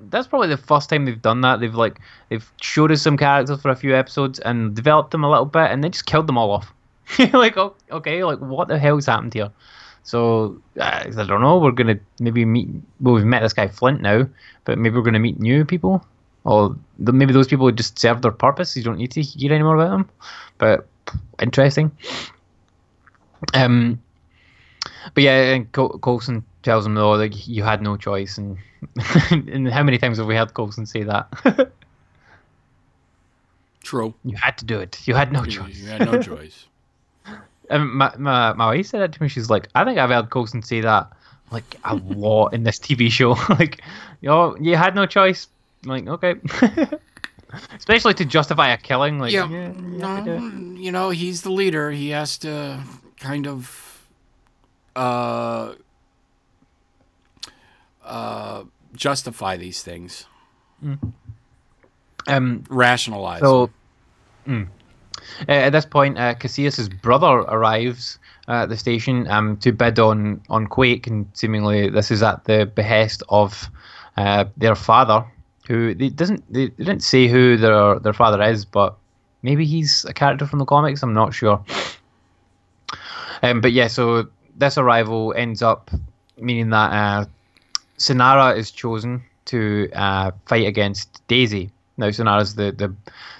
that's probably the first time they've done that. They've like they've showed us some characters for a few episodes and developed them a little bit, and then just killed them all off. (laughs) like okay, like what the hell's happened here? So uh, I don't know. We're gonna maybe meet. Well, we've met this guy Flint now, but maybe we're gonna meet new people, or th- maybe those people just serve their purpose. You don't need to hear any more about them. But interesting. Um, but yeah, and Col- Coulson tells him though like you had no choice, and (laughs) and how many times have we heard Coulson say that? (laughs) True. you had to do it. You had no choice. you had no choice. And my, my my wife said that to me. She's like, I think I've heard Coulson say that like a lot in this TV show. (laughs) like, you know, you had no choice. I'm like, okay. (laughs) Especially to justify a killing. Like, Yeah, yeah, you have to do it. no, you know, he's the leader. He has to kind of uh uh justify these things, Um, rationalize. So, mm. Uh, at this point, uh, Casillas' brother arrives at the station um, to bid on, on Quake, and seemingly this is at the behest of uh, their father, who they doesn't they didn't say who their their father is, but maybe he's a character from the comics. I'm not sure. Um, but yeah, so this arrival ends up meaning that uh, Sinara is chosen to uh, fight against Daisy. Now Sinara's the, the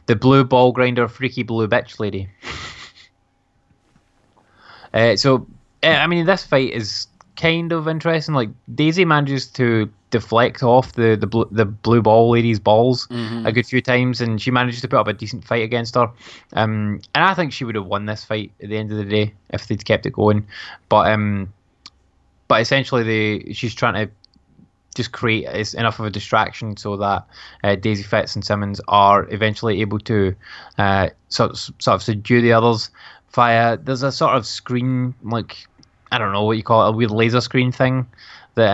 the blue ball grinder, freaky blue bitch lady. (laughs) uh, so eh, I mean, this fight is kind of interesting. Like Daisy manages to deflect off the the blue, the blue ball lady's balls a good few times, and she manages to put up a decent fight against her. Um, and I think she would have won this fight at the end of the day if they'd kept it going. But um, but essentially, they she's trying to just create is enough of a distraction so that uh, Daisy Fitz and Simmons are eventually able to uh, sort sort of subdue the others via there's a sort of screen like I don't know what you call it a weird laser screen thing that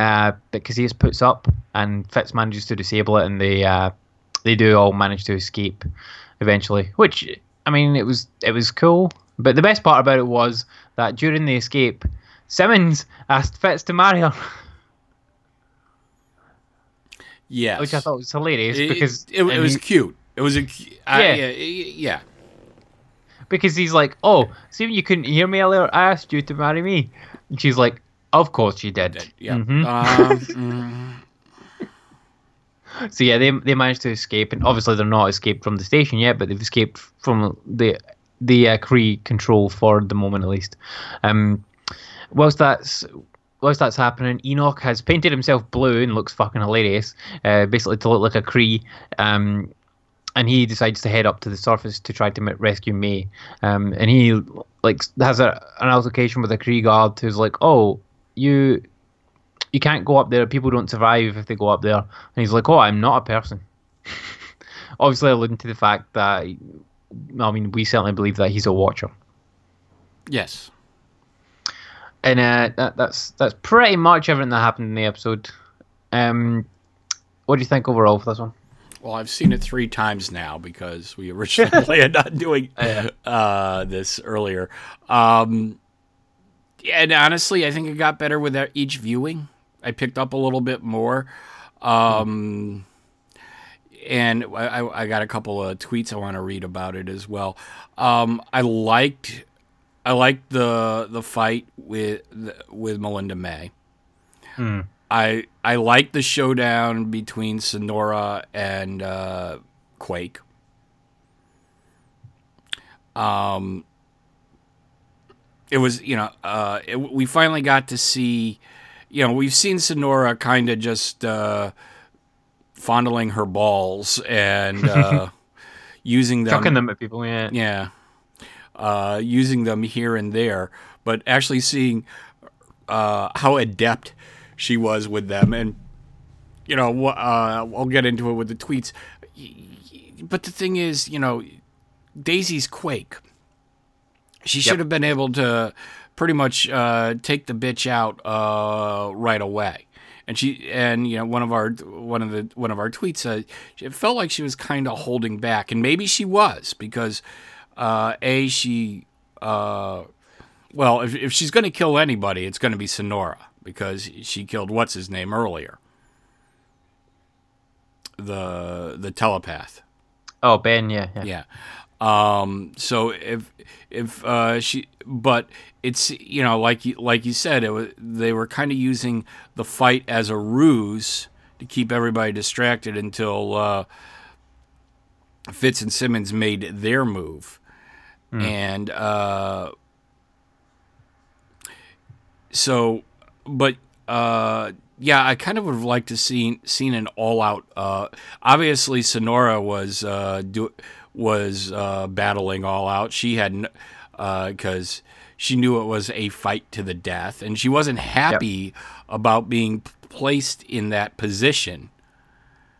uh, Casillas puts up and Fitz manages to disable it and they uh, they do all manage to escape eventually which I mean it was it was cool but the best part about it was that during the escape Simmons asked Fitz to marry her. (laughs) Yes. which I thought was hilarious It- because it, it and was he- cute. It was a Yeah. yeah, yeah. because he's like, "Oh, see, you couldn't hear me earlier. I asked you to marry me," and she's like, "Of course you did." Yeah. Mhm. Um, (laughs) mm, So yeah, they they managed to escape, and obviously they're not escaped from the station yet, but they've escaped from the the uh, Kree control for the moment at least. Um, whilst that's whilst that's happening, Enoch has painted himself blue and looks fucking hilarious, uh, basically to look like a Kree. Um, and he decides to head up to the surface to try to rescue May. Um, and he like has a, an altercation with a Kree guard who's like, "Oh, you you can't go up there. People don't survive if they go up there." And he's like, "Oh, I'm not a person." (laughs) Obviously, alluding to the fact that I mean, we certainly believe that he's a Watcher. yes. And uh, that, that's that's pretty much everything that happened in the episode. Um, what do you think overall for this one? Well, I've seen it three times now because we originally (laughs) planned on doing uh, this earlier. Um, and honestly, I think it got better with e- each viewing. I picked up a little bit more. Um, and I, I I got a couple of tweets I want to read about it as well. Um, I liked I like the the fight with with Melinda May. I I like the showdown between Sinara and uh, Quake. Um, it was you know uh, it, we finally got to see, you know, we've seen Sinara kind of just uh, fondling her balls and uh, (laughs) using them Chucking them at people, yeah. yeah. Uh, using them here and there, but actually seeing uh, how adept she was with them. And, you know, uh, I'll get into it with the tweets. But the thing is, you know, Daisy's Quake. She should have been able to pretty much uh, take the bitch out uh, right away. And she and you know one of our one of the one of our tweets said it felt like she was kind of holding back, and maybe she was because uh, a she uh, well if if she's going to kill anybody, it's going to be Sinara because she killed what's his name earlier, the the telepath. Oh, Ben, yeah, yeah. Yeah. Um, so if if uh, she, but it's you know like you like you said, it was, they were kind of using the fight as a ruse to keep everybody distracted until uh, Fitz and Simmons made their move, and uh, so, but uh, yeah, I kind of would have liked to seen seen an all out. Uh, obviously, Sinara was uh, do was uh, battling all out. She had because she knew it was a fight to the death, and she wasn't happy about being placed in that position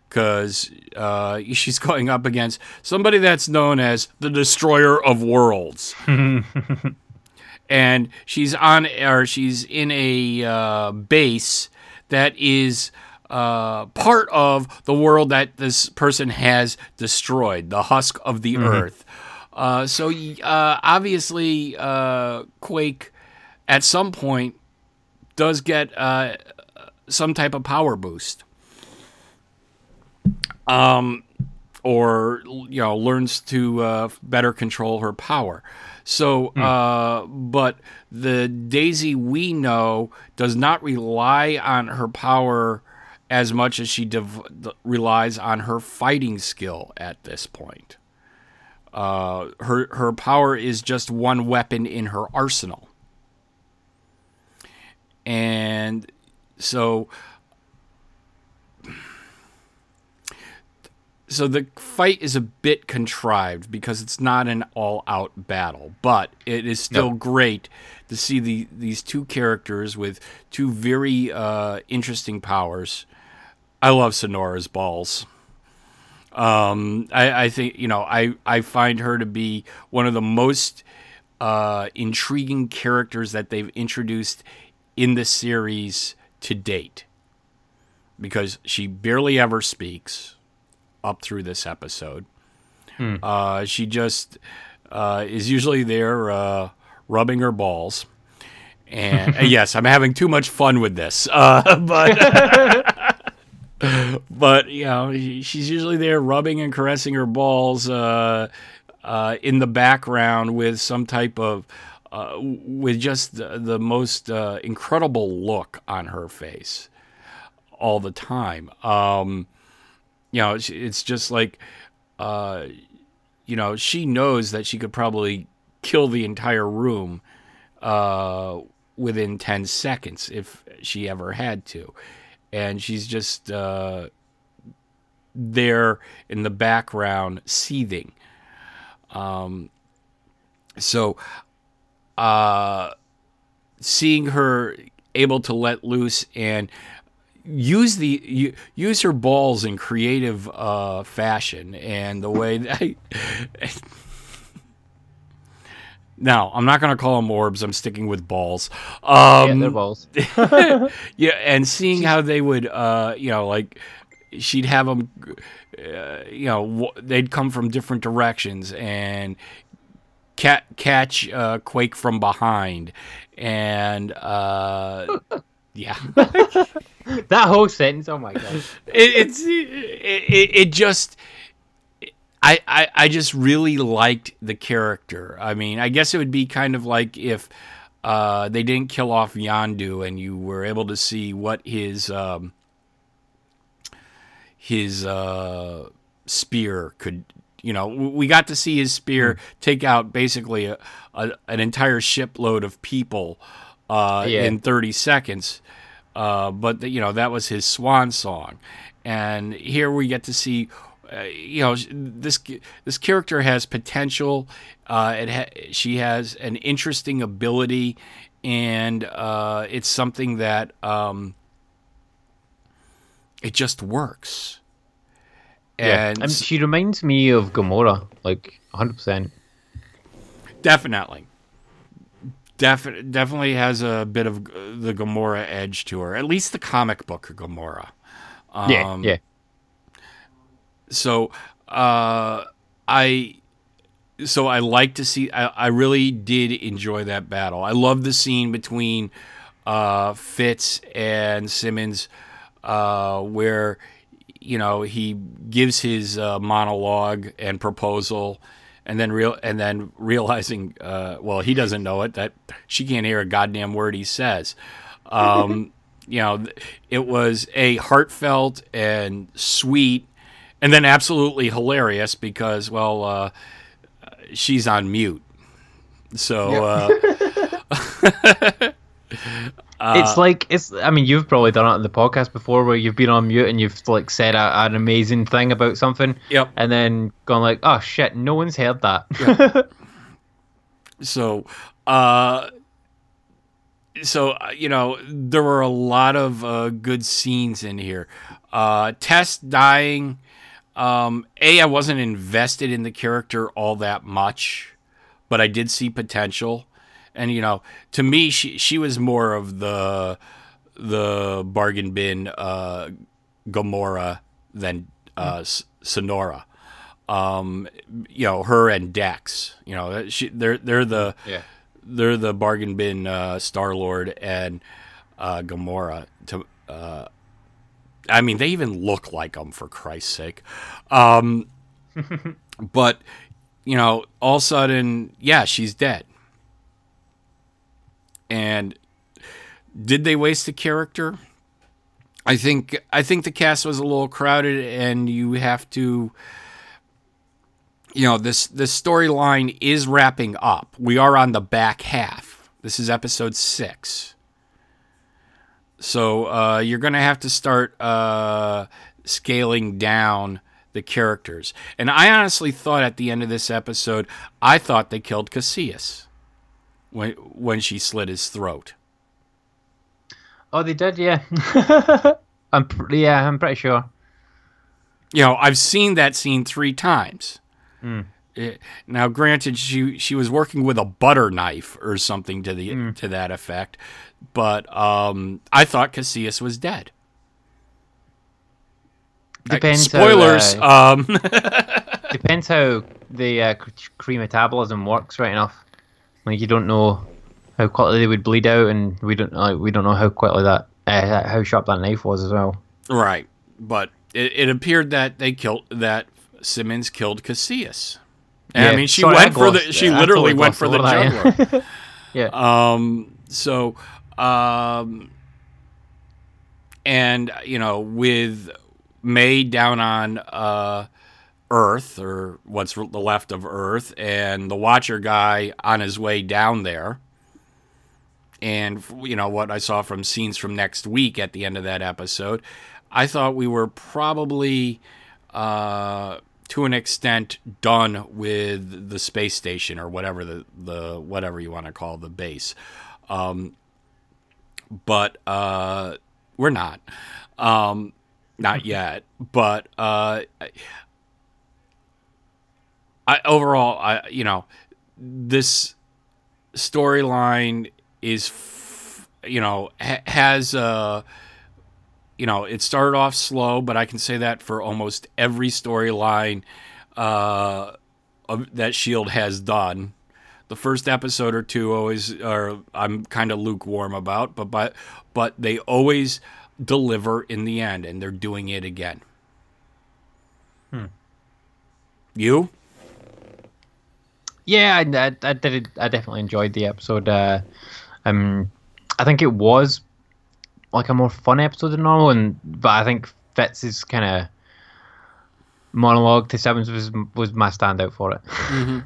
because uh, she's (laughs) going up against somebody that's known as the destroyer of worlds (laughs) and she's on or she's in a uh, base that is uh, part of the world that this person has destroyed, the husk of the earth. Uh, so uh, obviously, uh, Quake at some point does get uh, some type of power boost. Um, or you know learns to uh, better control her power. So, uh, but the Daisy we know does not rely on her power as much as she dev- relies on her fighting skill at this point. Uh, her her power is just one weapon in her arsenal. and so so the fight is a bit contrived because it's not an all-out battle, but it is still No. great to see the these two characters with two very uh, interesting powers. I love Sinara's balls. Um, I, I think you know I I find her to be one of the most uh, intriguing characters that they've introduced in the series to date because she barely ever speaks up through this episode. Uh, she just uh, is usually there uh, rubbing her balls. And (laughs) uh, yes, I'm having too much fun with this. Uh, (laughs) but (laughs) but you know, she's usually there rubbing and caressing her balls uh, uh, in the background with some type of uh, with just the, the most uh, incredible look on her face all the time. Um, you know, it's- just like, uh, you know, she knows that she could probably kill the entire room uh, within 10 seconds if she ever had to. And she's just uh, there in the background seething. Um, so, uh, seeing her able to let loose and use the use her balls in creative uh, fashion and the way that now I'm not going to call them orbs. I'm sticking with balls. yeah, Um, they're balls. (laughs) (laughs) yeah, and seeing how they would, uh, you know, like she'd have them, uh, you know, w- they'd come from different directions and cat catch uh, Quake from behind, and uh, (laughs) yeah, (laughs) that whole sentence. Oh my god. it, it's it, it, it just. I, I, I just really liked the character. I mean, I guess it would be kind of like if uh, they didn't kill off Yondu and you were able to see what his um, his uh, spear could. You know, we got to see his spear take out basically a, a, an entire shipload of people uh, Yeah. in 30 seconds. Uh, but you know that was his swan song, and here we get to see, uh, you know, this this character has potential. Uh, it ha- she has an interesting ability, and uh, it's something that um, it just works. Yeah. And And she reminds me of Gamora, like 100%. Definitely. Defi- definitely has a bit of the Gamora edge to her. At least the comic book Gamora. Yeah, Um, yeah. So, uh, I, so I like to see. I, I really did enjoy that battle. I love the scene between uh, Fitz and Simmons, uh, where you know he gives his uh, monologue and proposal, and then real and then realizing, uh, well, he doesn't know it that she can't hear a goddamn word he says. Um, (laughs) you know, it was a heartfelt and sweet, and then absolutely hilarious because, well, uh, she's on mute. So, uh, (laughs) it's like it's. I mean, you've probably done it on the podcast before, where you've been on mute and you've like said a, an amazing thing about something, Yep. and then gone like, "Oh shit, no one's heard that." (laughs) so, uh, so uh, you know, there were a lot of uh, good scenes in here. Uh, Tess dying. Um, a, I wasn't invested in the character all that much, but I did see potential. And you know, to me, she she was more of the the bargain bin uh, Gamora than uh, S- Sinara. Um, you know, her and Dex. You know, she, they're they're the yeah. they're the bargain bin uh, Star Lord and uh, Gamora. To uh, I mean, they even look like them for Christ's sake. Um, (laughs) but you know, all of a sudden, yeah, she's dead. And did they waste a character? I think I think the cast was a little crowded, and you have to you know this this storyline is wrapping up. We are on the back half. This is episode six, So uh, you're going to have to start uh, scaling down the characters. And I honestly thought at the end of this episode, I thought they killed Kasius when when she slit his throat. Oh, they did, yeah. (laughs) I'm pr- yeah, I'm pretty sure. You know, I've seen that scene three times. Eh, now, granted, she she was working with a butter knife or something to the to that effect, but um, I thought Kasius was dead. Depends. Spoilers. How, uh, um, (laughs) depends how the uh, metabolism works, right enough. Like you don't know how quickly they would bleed out, and we don't like we don't know how quickly that uh, how sharp that knife was as well. Right, but it, it appeared that they killed that Simmons killed Kasius. And I mean, she sorry, went for the she I literally totally went for the glossed over that, jugular. (laughs) Yeah. um, so, um, and you know, with May down on uh, Earth or what's the left of Earth, and the Watcher guy on his way down there. And you know what I saw from scenes from next week at the end of that episode, I thought we were probably uh, to an extent done with the space station or whatever the, the whatever you want to call the base. Um, but uh, we're not. Um, not yet. But uh, I overall I you know this storyline is f- you know ha- has uh you know it started off slow but i can say that for almost every storyline uh that shield has done. The first episode or two always are i'm kind of lukewarm about but but but they always deliver in the end and they're doing it again. You Yeah, I, I, I did. I definitely enjoyed the episode. Uh, um, I think it was like a more fun episode than normal, and but I think Fitz's kind of monologue to Simmons was was my standout for it. (laughs)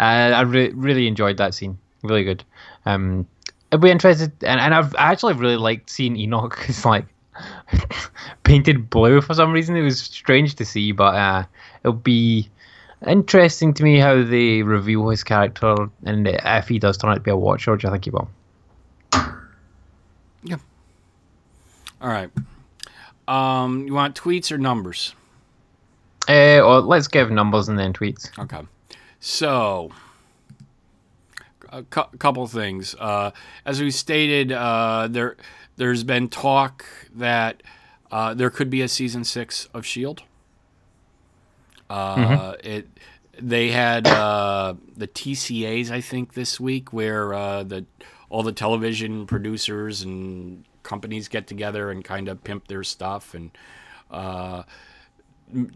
uh, I re- really enjoyed that scene. Really good. Um, I'd be interested, and, and I've I actually really liked seeing Enoch. It's like (laughs) painted blue for some reason. It was strange to see, but uh, it'll be interesting to me how they reveal his character and if he does turn out to be a watcher, which I think he will. Yeah. All right um you want tweets or numbers Uh, or let's give numbers and then tweets. Okay. So, a cou- couple things. Uh, as we stated, uh, there there's been talk that uh, there could be a season six of Shield. Uh, It they had uh, the TCAs I think this week where uh, the all the television producers and companies get together and kind of pimp their stuff and. Uh,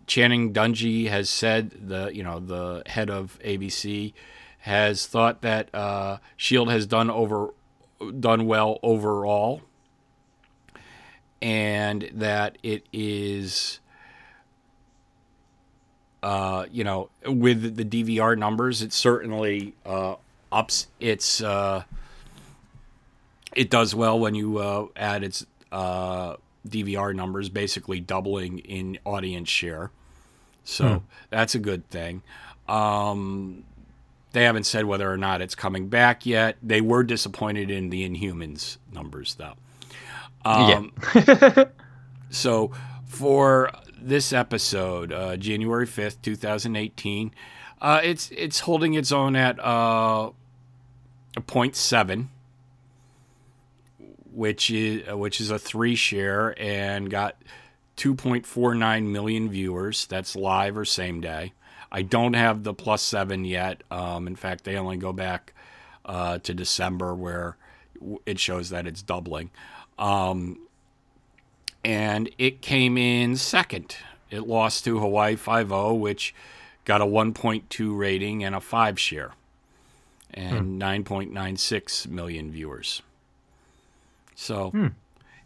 Channing Dungey has said the you know the head of ABC has thought that uh, Shield has done over done well overall, and that it is. Uh, you know, with the DVR numbers, it certainly uh, ups its. Uh, it does well when you uh, add its uh, DVR numbers, basically doubling in audience share. So that's a good thing. Um, they haven't said whether or not it's coming back yet. They were disappointed in the Inhumans numbers, though. Um, (laughs) so for this episode, uh, January fifth, two thousand eighteen, uh, it's it's holding its own at uh, a point seven which is uh, which is a three share and got 2.49 million viewers. That's live or same day. I don't have the plus seven yet. Um, in fact, they only go back uh, to December where it shows that it's doubling. Um, and it came in second. It lost to Hawaii 5 which got a 1.2 rating and a 5 share and 9.96 million viewers. So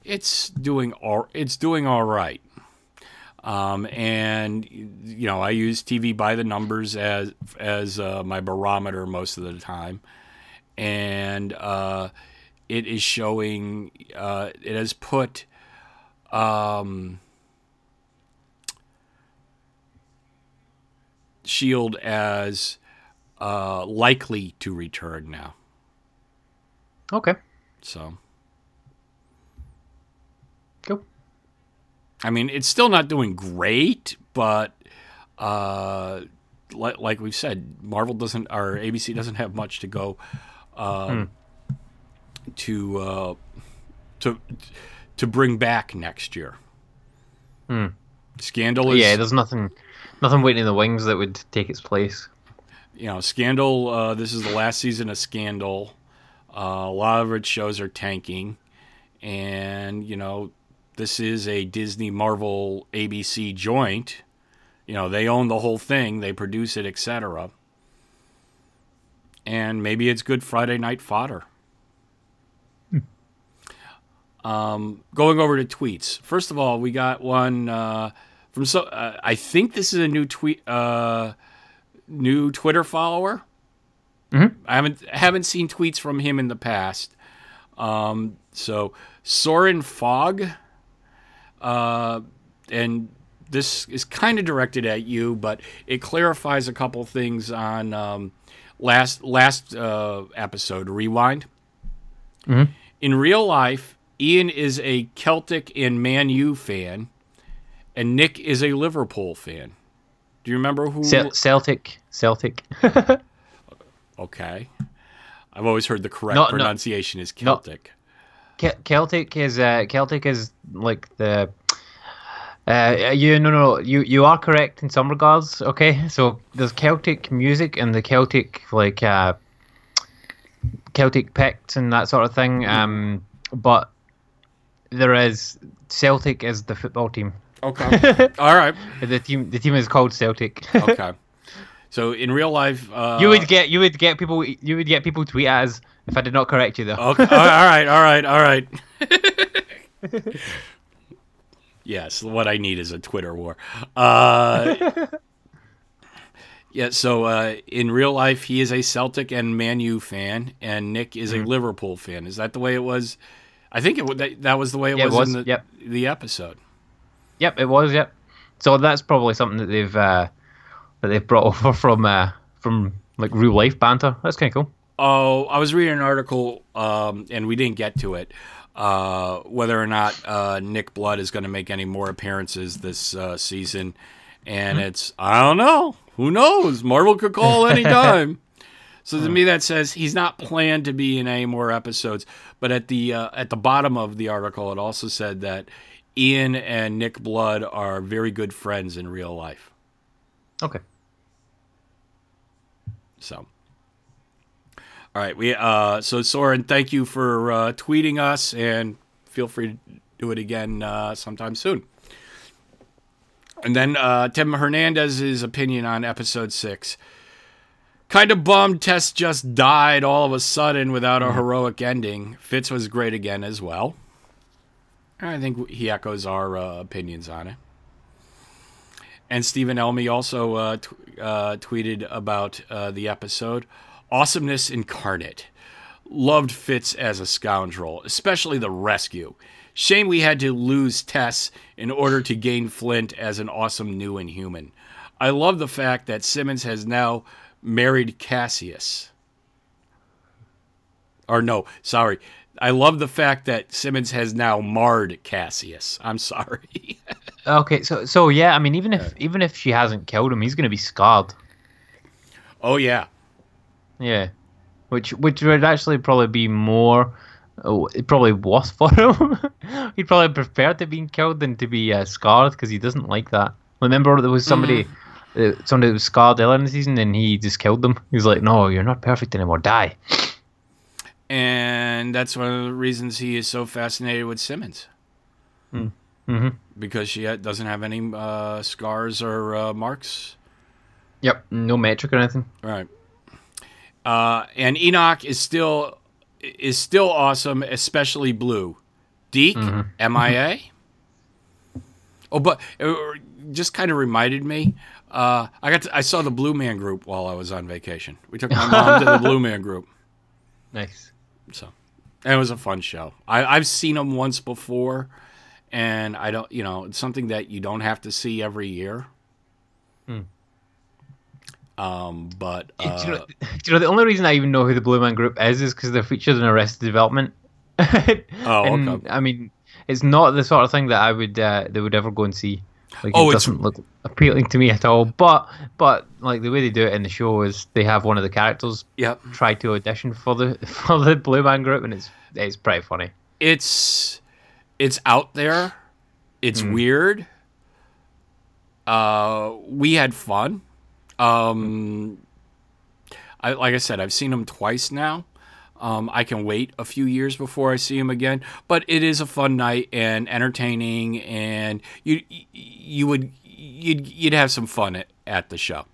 it's doing all it's doing all right. Um, and you know, I use TV by the numbers as as uh, my barometer most of the time, and uh, it is showing. Uh, it has put. Um, Shield as uh, likely to return now. Okay. So, Cool. I mean, it's still not doing great, but uh, like, like we've said, Marvel doesn't, or ABC doesn't have much to go um, to uh, to to bring back next year. Scandal is Yeah, there's nothing, nothing waiting in the wings that would take its place. you know, Scandal. Uh, this is the last season of Scandal. Uh, a lot of its shows are tanking, and you know, this is a Disney Marvel ABC joint. You know, they own the whole thing. They produce it, etc. And maybe it's good Friday night fodder. Um, going over to tweets. First of all, we got one uh, from so. Uh, I think this is a new tweet. Uh, new Twitter follower. I haven't haven't seen tweets from him in the past. Um, so Soren Fogg, uh, and this is kind of directed at you, but it clarifies a couple things on um, last last uh, episode. Rewind. In real life, Ian is a Celtic and Man U fan, and Nick is a Liverpool fan. Do you remember who? Cel- Celtic, Celtic. (laughs) Okay. I've always heard the correct pronunciation is. Celtic. Ke- Celtic is uh, Celtic is like the. Uh, you no no you you are correct in some regards. Okay, so there's Celtic music and the Celtic like uh, Celtic picts and that sort of thing. Um, but there is Celtic is the football team. Okay. (laughs) All right. The team the team is called Celtic. Okay. (laughs) So in real life, uh, you would get you would get people you would get people tweet as if I did not correct you though. Okay. all right. All right. All right. (laughs) yes. What I need is a Twitter war. Uh, yeah. So uh, in real life, he is a Celtic and Man U fan, and Nick is Mm-hmm. a Liverpool fan. Is that the way it was? I think it that, that was the way it Yeah, it was, was, in the, yep. the episode. Yep, it was. Yep. So that's probably something that they've uh, that they've brought (laughs) over from uh, from like real life banter. That's kind of cool. Oh, I was reading an article, um, and we didn't get to it. Uh, whether or not uh, Nick Blood is going to make any more appearances this uh, season, and it's I don't know. Who knows? Marvel could call anytime. (laughs) so to me, that says he's not planned to be in any more episodes. But at the uh, at the bottom of the article, it also said that Ian and Nick Blood are very good friends in real life. Okay. So, all right, we uh, so Soren, thank you for uh, tweeting us, and feel free to do it again uh, sometime soon. And then uh, Tim Hernandez's opinion on episode six. Kind of bummed Tess just died all of a sudden without a heroic ending. Fitz was great again as well. I think he echoes our uh, opinions on it. And Stephen Elmy also uh, t- uh, tweeted about uh, the episode. Awesomeness incarnate. Loved Fitz as a scoundrel, especially the rescue. Shame we had to lose Tess in order to gain Flint as an awesome new Inhuman. I love the fact that Simmons has now married Kasius. Or no, sorry. I love the fact that Simmons has now marred Kasius. I'm sorry. (laughs) Okay. So so yeah. I mean, even if even if she hasn't killed him, he's gonna be scarred. oh yeah. Yeah. Which which would actually probably be more. Oh, it probably worse (laughs) for him. He'd probably prefer to be killed than to be uh, scarred because he doesn't like that. Remember, there was somebody, uh, somebody that was scarred earlier in the season, and he just killed them. He was like, "No, you're not perfect anymore. Die." And that's one of the reasons he is so fascinated with Simmons. Mm-hmm. Because she doesn't have any uh, scars or uh, marks. Yep. No metric or anything. Right. Uh, and Enoch is still is still awesome, especially Blue. Deke, MIA. Oh, but it just kind of reminded me. Uh, I got to, I saw the Blue Man Group while I was on vacation. We took my mom to the (laughs) Blue Man Group. Nice. So, It was a fun show. I, I've seen them once before, and I don't, you know, it's something that you don't have to see every year. Hmm. Um, but Do you, uh, know, (laughs) do you know the only reason I even know who the Blue Man Group is is because they're featured in Arrested Development. (laughs) Oh, And, okay. I mean, it's not the sort of thing that I would uh, they would ever go and see. Like, Oh, it doesn't look appealing to me at all. But but like the way they do it in the show is they have one of the characters yep, try to audition for the (laughs) for the Blue Man Group, and it's it's pretty funny. it's it's out there. It's weird. Uh, we had fun. Um, I like I said, I've seen them twice now. Um, I can wait a few years before I see him again, but it is a fun night and entertaining, and you you would you'd you'd have some fun at, at the show.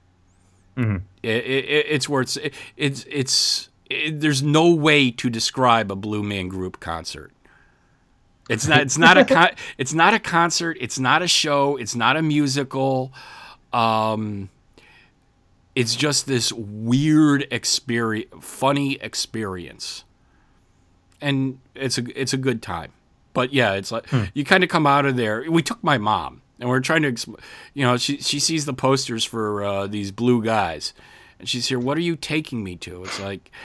It, it, it's worth it, it's it's it, there's no way to describe a Blue Man Group concert. It's not it's not a con- (laughs) it's not a concert. It's not a show. It's not a musical. Um, it's just this weird experience, funny experience, and it's a it's a good time. But yeah, it's like you kind of come out of there. We took my mom, and we're trying to, you know, she she sees the posters for uh, these blue guys, and she's here. What are you taking me to? It's like (laughs)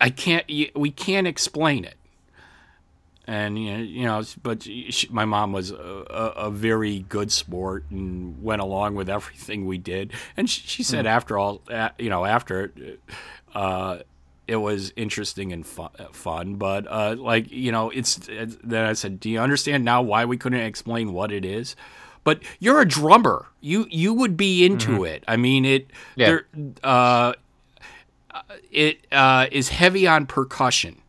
I can't. We can't explain it. And you know, but she, my mom was a, a, very good sport and went along with everything we did. And she, she said, after all, uh, you know, after it, uh, it was interesting and fun. fun but uh, like you know, it's, it's. Then I said, "Do you understand now why we couldn't explain what it is?" But you're a drummer. You you would be into it. I mean, it. Yeah. There, uh, it uh, is heavy on percussion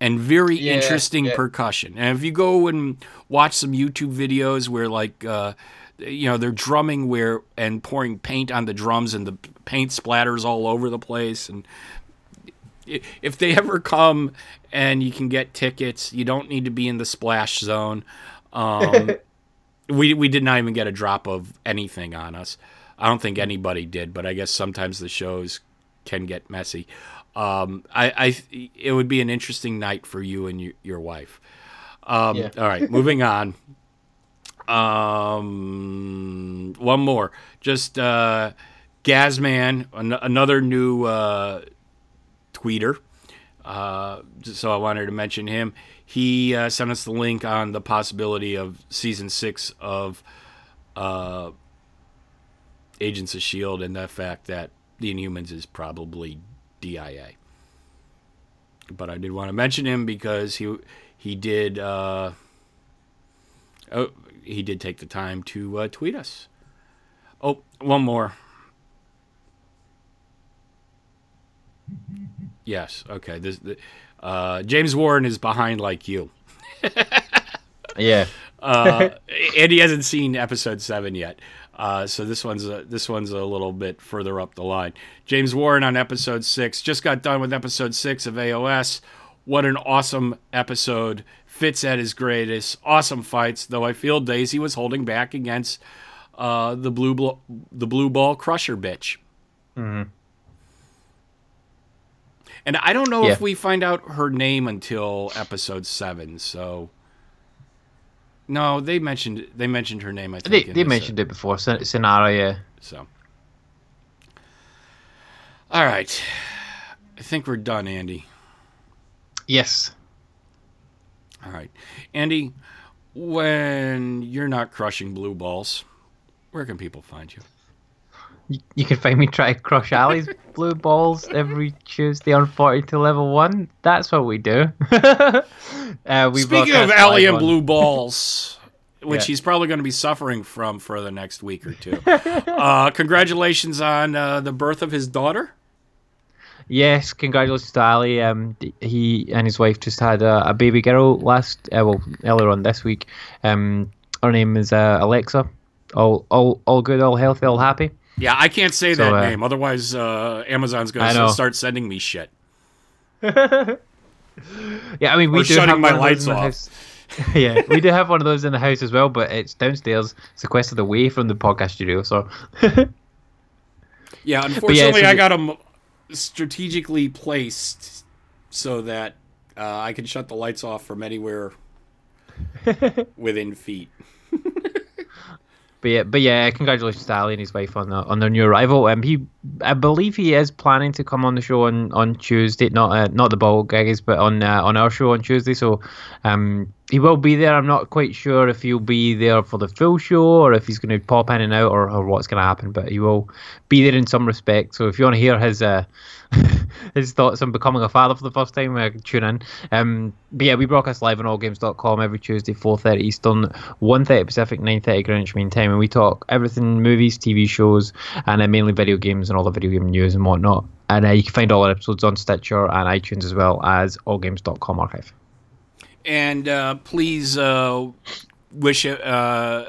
and very Yeah, interesting yeah. percussion. And if you go and watch some YouTube videos where like uh, you know they're drumming where and pouring paint on the drums and the paint splatters all over the place and if they ever come and you can get tickets, you don't need to be in the splash zone. Um, (laughs) we we did not even get a drop of anything on us. I don't think anybody did, but I guess sometimes the shows can get messy. Um, I, I it would be an interesting night for you and your, your wife. Um, Yeah. All right, moving on. Um, one more, just uh, Gazman, an- another new uh, tweeter. Uh, so I wanted to mention him. He uh, sent us the link on the possibility of season six of uh, Agents of Shield and the fact that the Inhumans is probably DIA. But I did want to mention him because he he did uh, oh he did take the time to uh, tweet us. Oh, one more. Yes. Okay. This the, uh, James Warren is behind like you. Yeah. uh, and he hasn't seen episode seven yet. Uh, so this one's a, this one's a little bit further up the line. James Warren on episode six just got done with episode six of AOS. What an awesome episode! Fitz at his greatest. Awesome fights, though. I feel Daisy was holding back against uh, the blue blo- the blue ball crusher bitch. And I don't know Yeah. if we find out her name until episode seven. So no, they mentioned they mentioned her name. I think They, they this, uh, mentioned it before. Sinara, yeah. So all right, I think we're done, Andy. Yes. All right, Andy. When you're not crushing blue balls, where can people find you? You, you can find me trying to crush Ali's (laughs) blue balls every Tuesday on 40 to level 1. That's what we do. (laughs) uh, we Speaking of Ali and on- blue (laughs) balls, which Yeah. he's probably going to be suffering from for the next week or two. uh, congratulations on uh, the birth of his daughter. Yes, congratulations to Ali. Um, he and his wife just had a, a baby girl last, uh, well, earlier on this week. Um, her name is uh, Alexa. All, all, all good, all healthy, all happy. Yeah, I can't say So, that uh, name. Otherwise, uh, Amazon's going to start sending me shit. (laughs) Yeah, I mean, we Or do shutting have my lights off. (laughs) yeah, we do have one of those in the house as well, but it's downstairs, sequestered away from the podcast studio. So, Yeah, (laughs) unfortunately, so I got them strategically placed so that uh, I can shut the lights off from anywhere within feet. But yeah, but yeah, congratulations to Ali and his wife on the, on their new arrival. Um, he, I believe he is planning to come on the show on, on Tuesday, not uh, not the ball gags, but on uh, on our show on Tuesday. So, um, he will be there. I'm not quite sure if he'll be there for the full show or if he's going to pop in and out or, or what's going to happen. But he will be there in some respect. So if you want to hear his uh, (laughs) his thoughts on becoming a father for the first time, uh, tune in. Um, but yeah, we broadcast live on allgames.com every Tuesday, 4.30 Eastern, 1.30 Pacific, 9.30 Greenwich Mean Time. And we talk everything, movies, TV shows, and uh, mainly video games and all the video game news and whatnot. And uh, you can find all our episodes on Stitcher and iTunes as well as allgames.com archive. And uh, please uh, wish uh,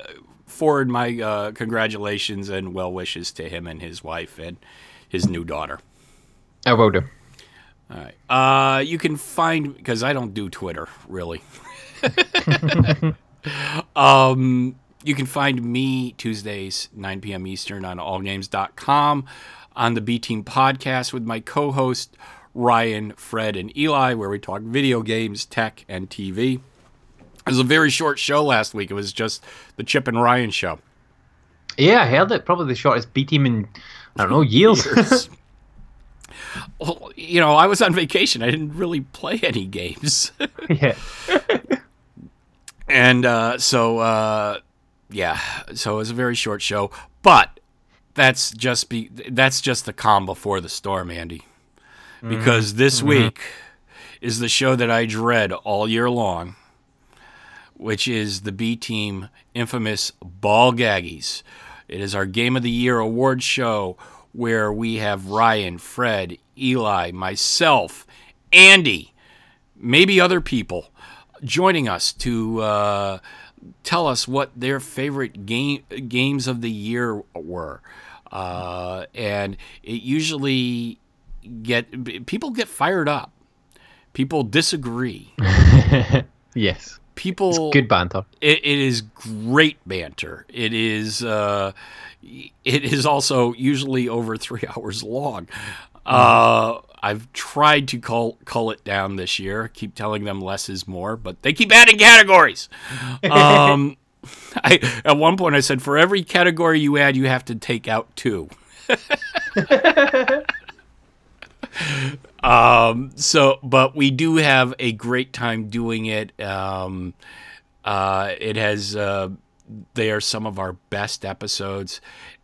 forward my uh, congratulations and well wishes to him and his wife and his new daughter. I will do. All right. Uh, you can find because I don't do Twitter really. (laughs) um, you can find me Tuesdays 9 p.m. Eastern on allgames.com on the B Team podcast with my co-host Ryan, Fred, and Eli, where we talk video games, tech, and TV. It was a very short show last week. It was just the Chip and Ryan show. Yeah, I heard it. Probably the shortest B team in, I don't know, (laughs) years. well, you know, I was on vacation. I didn't really play any games. (laughs) yeah. (laughs) and uh, so uh, yeah so it was a very short show but that's just be that's just the calm before the storm andy because this week is the show that i dread all year long which is the b team infamous ball gaggies. It is our game of the year award show where we have ryan fred eli myself andy maybe other people joining us to uh, tell us what their favorite game games of the year were, uh, and it usually get people get fired up. People disagree. (laughs) yes. People Good banter. it, it is great banter. It is uh, it is also usually over three (laughs) hours long. Uh, I've tried to cull, cull it down this year. Keep telling them less is more, but they keep adding categories. (laughs) Um, I at one point I said for every category you add, you have to take out two. Um, so, but we do have a great time doing it. Um, uh, it has. Uh, they are some of our best episodes,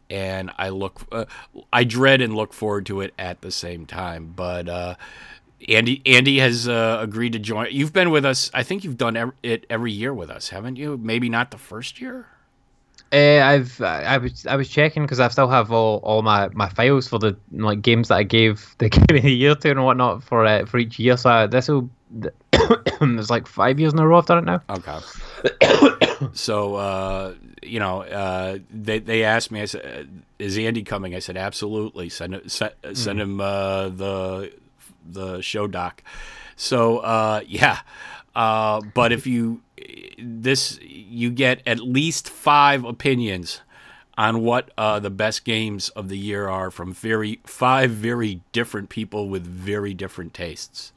and I look. Uh, I dread and look forward to it at the same time. But uh, Andy, Andy has uh, agreed to join. You've been with us. I think you've done it every year with us, haven't you? Maybe not the first year. Uh, I've I was I was checking because I still have all, all my, my files for the like games that I gave (laughs) the game of the year to and whatnot for uh, for each year. So uh, this will (coughs) it's like five years in a row I've done it now. Okay. (coughs) so uh, you know, uh, they they asked me. I said, "Is Andy coming?" I said, "Absolutely. Send send, send him uh, the the show doc." So uh, yeah, uh, but if you this you get at least five opinions on what uh, the best games of the year are from very five very different people with very different tastes.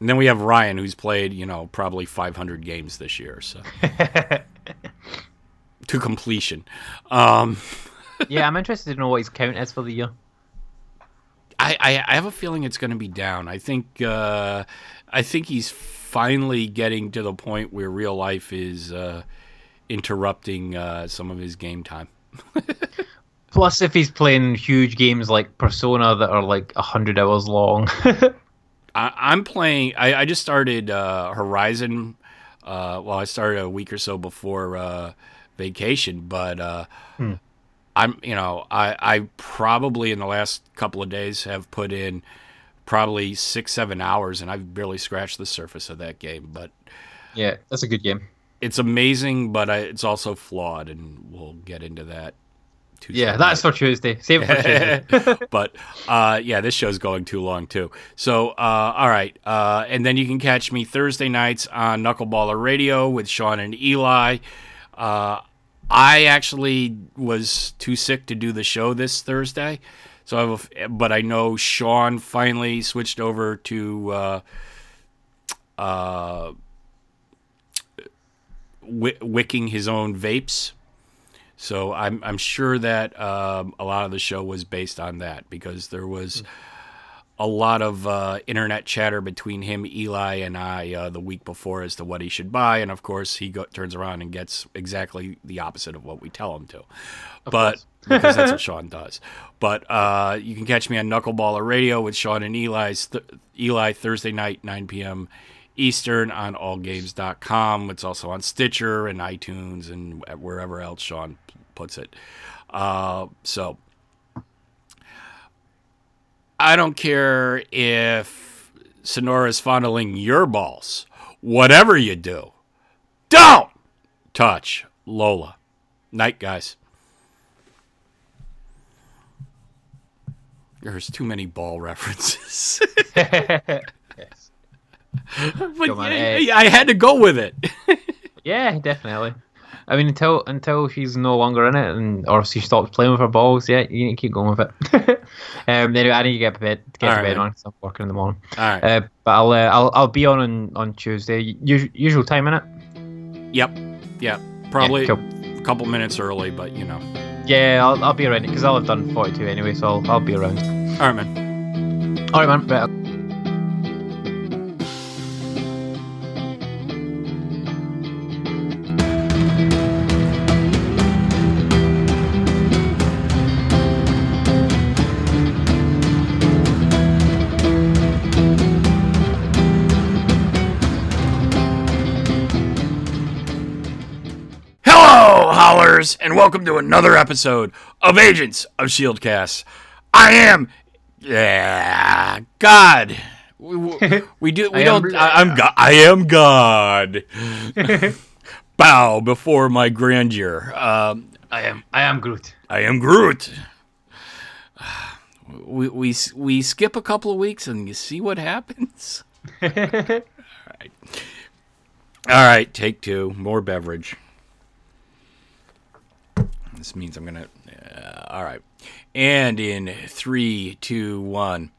And then we have Ryan, who's played, you know, probably 500 games this year, so (laughs) to completion. Um, (laughs) yeah, I'm interested to know what his count is for the year. I, I, I have a feeling it's going to be down. I think uh, I think he's finally getting to the point where real life is uh, interrupting uh, some of his game time. (laughs) Plus, if he's playing huge games like Persona that are like hundred hours long. (laughs) I, I'm playing. I, I just started uh, Horizon. Uh, well, I started a week or so before uh, vacation, but uh, I'm you know I I probably in the last couple of days have put in probably six seven hours, and I've barely scratched the surface of that game. But yeah, that's a good game. it's amazing, but I, it's also flawed, and we'll get into that. Tuesday Yeah, that's night. for Tuesday. Save it for Tuesday. (laughs) but uh, yeah, this show's going too long too. So uh, all right, uh, and then you can catch me Thursday nights on Knuckleballer Radio with Sean and Eli. Uh, I actually was too sick to do the show this Thursday, So I have, a but I know Sean finally switched over to uh, uh, wi- wicking his own vapes. So I'm I'm sure that um, a lot of the show was based on that because there was a lot of uh, internet chatter between him, Eli, and I uh, the week before as to what he should buy, and of course he go- turns around and gets exactly the opposite of what we tell him to. but because that's (laughs) what Sean does. But uh, you can catch me on Knuckleballer Radio with Sean and Eli's th- Eli Thursday night, 9 p.m. Eastern on allgames.com. It's also on Stitcher and iTunes and wherever else Sean puts it. Uh, so I don't care if Sinara's fondling your balls. Whatever you do, don't touch Lola. Night, guys. There's too many ball references. yes. (laughs) (laughs) but on, yeah, yeah, I had to go with it. (laughs) Yeah, definitely. I mean, until until she's no longer in it, and or she stops playing with her balls, yeah, you need to keep going with it. um, anyway, I need to get to bed, get All to right, bed on. 'cause I'm working in the morning. All right. Uh, but I'll, uh, I'll I'll be on on, on Tuesday. Us- usual time in it. yep. Yep. Probably cool. a couple minutes early, but you know. Yeah, I'll, I'll be around because I'll have done 42 anyway, so I'll, I'll be around. All right, man. All right, man. Right. And welcome to another episode of Agents of Shieldcast. I am, yeah, God. We, we- (laughs) we do. We I don't. I, I'm. God. I am God. (laughs) Bow before my grandeur. Um, I am I am Groot. I am Groot. (sighs) We, we we skip a couple of weeks and you see what happens. (laughs) All right. All right, take two. More beverage. This means I'm gonna. Uh, all right. And in three, two, one.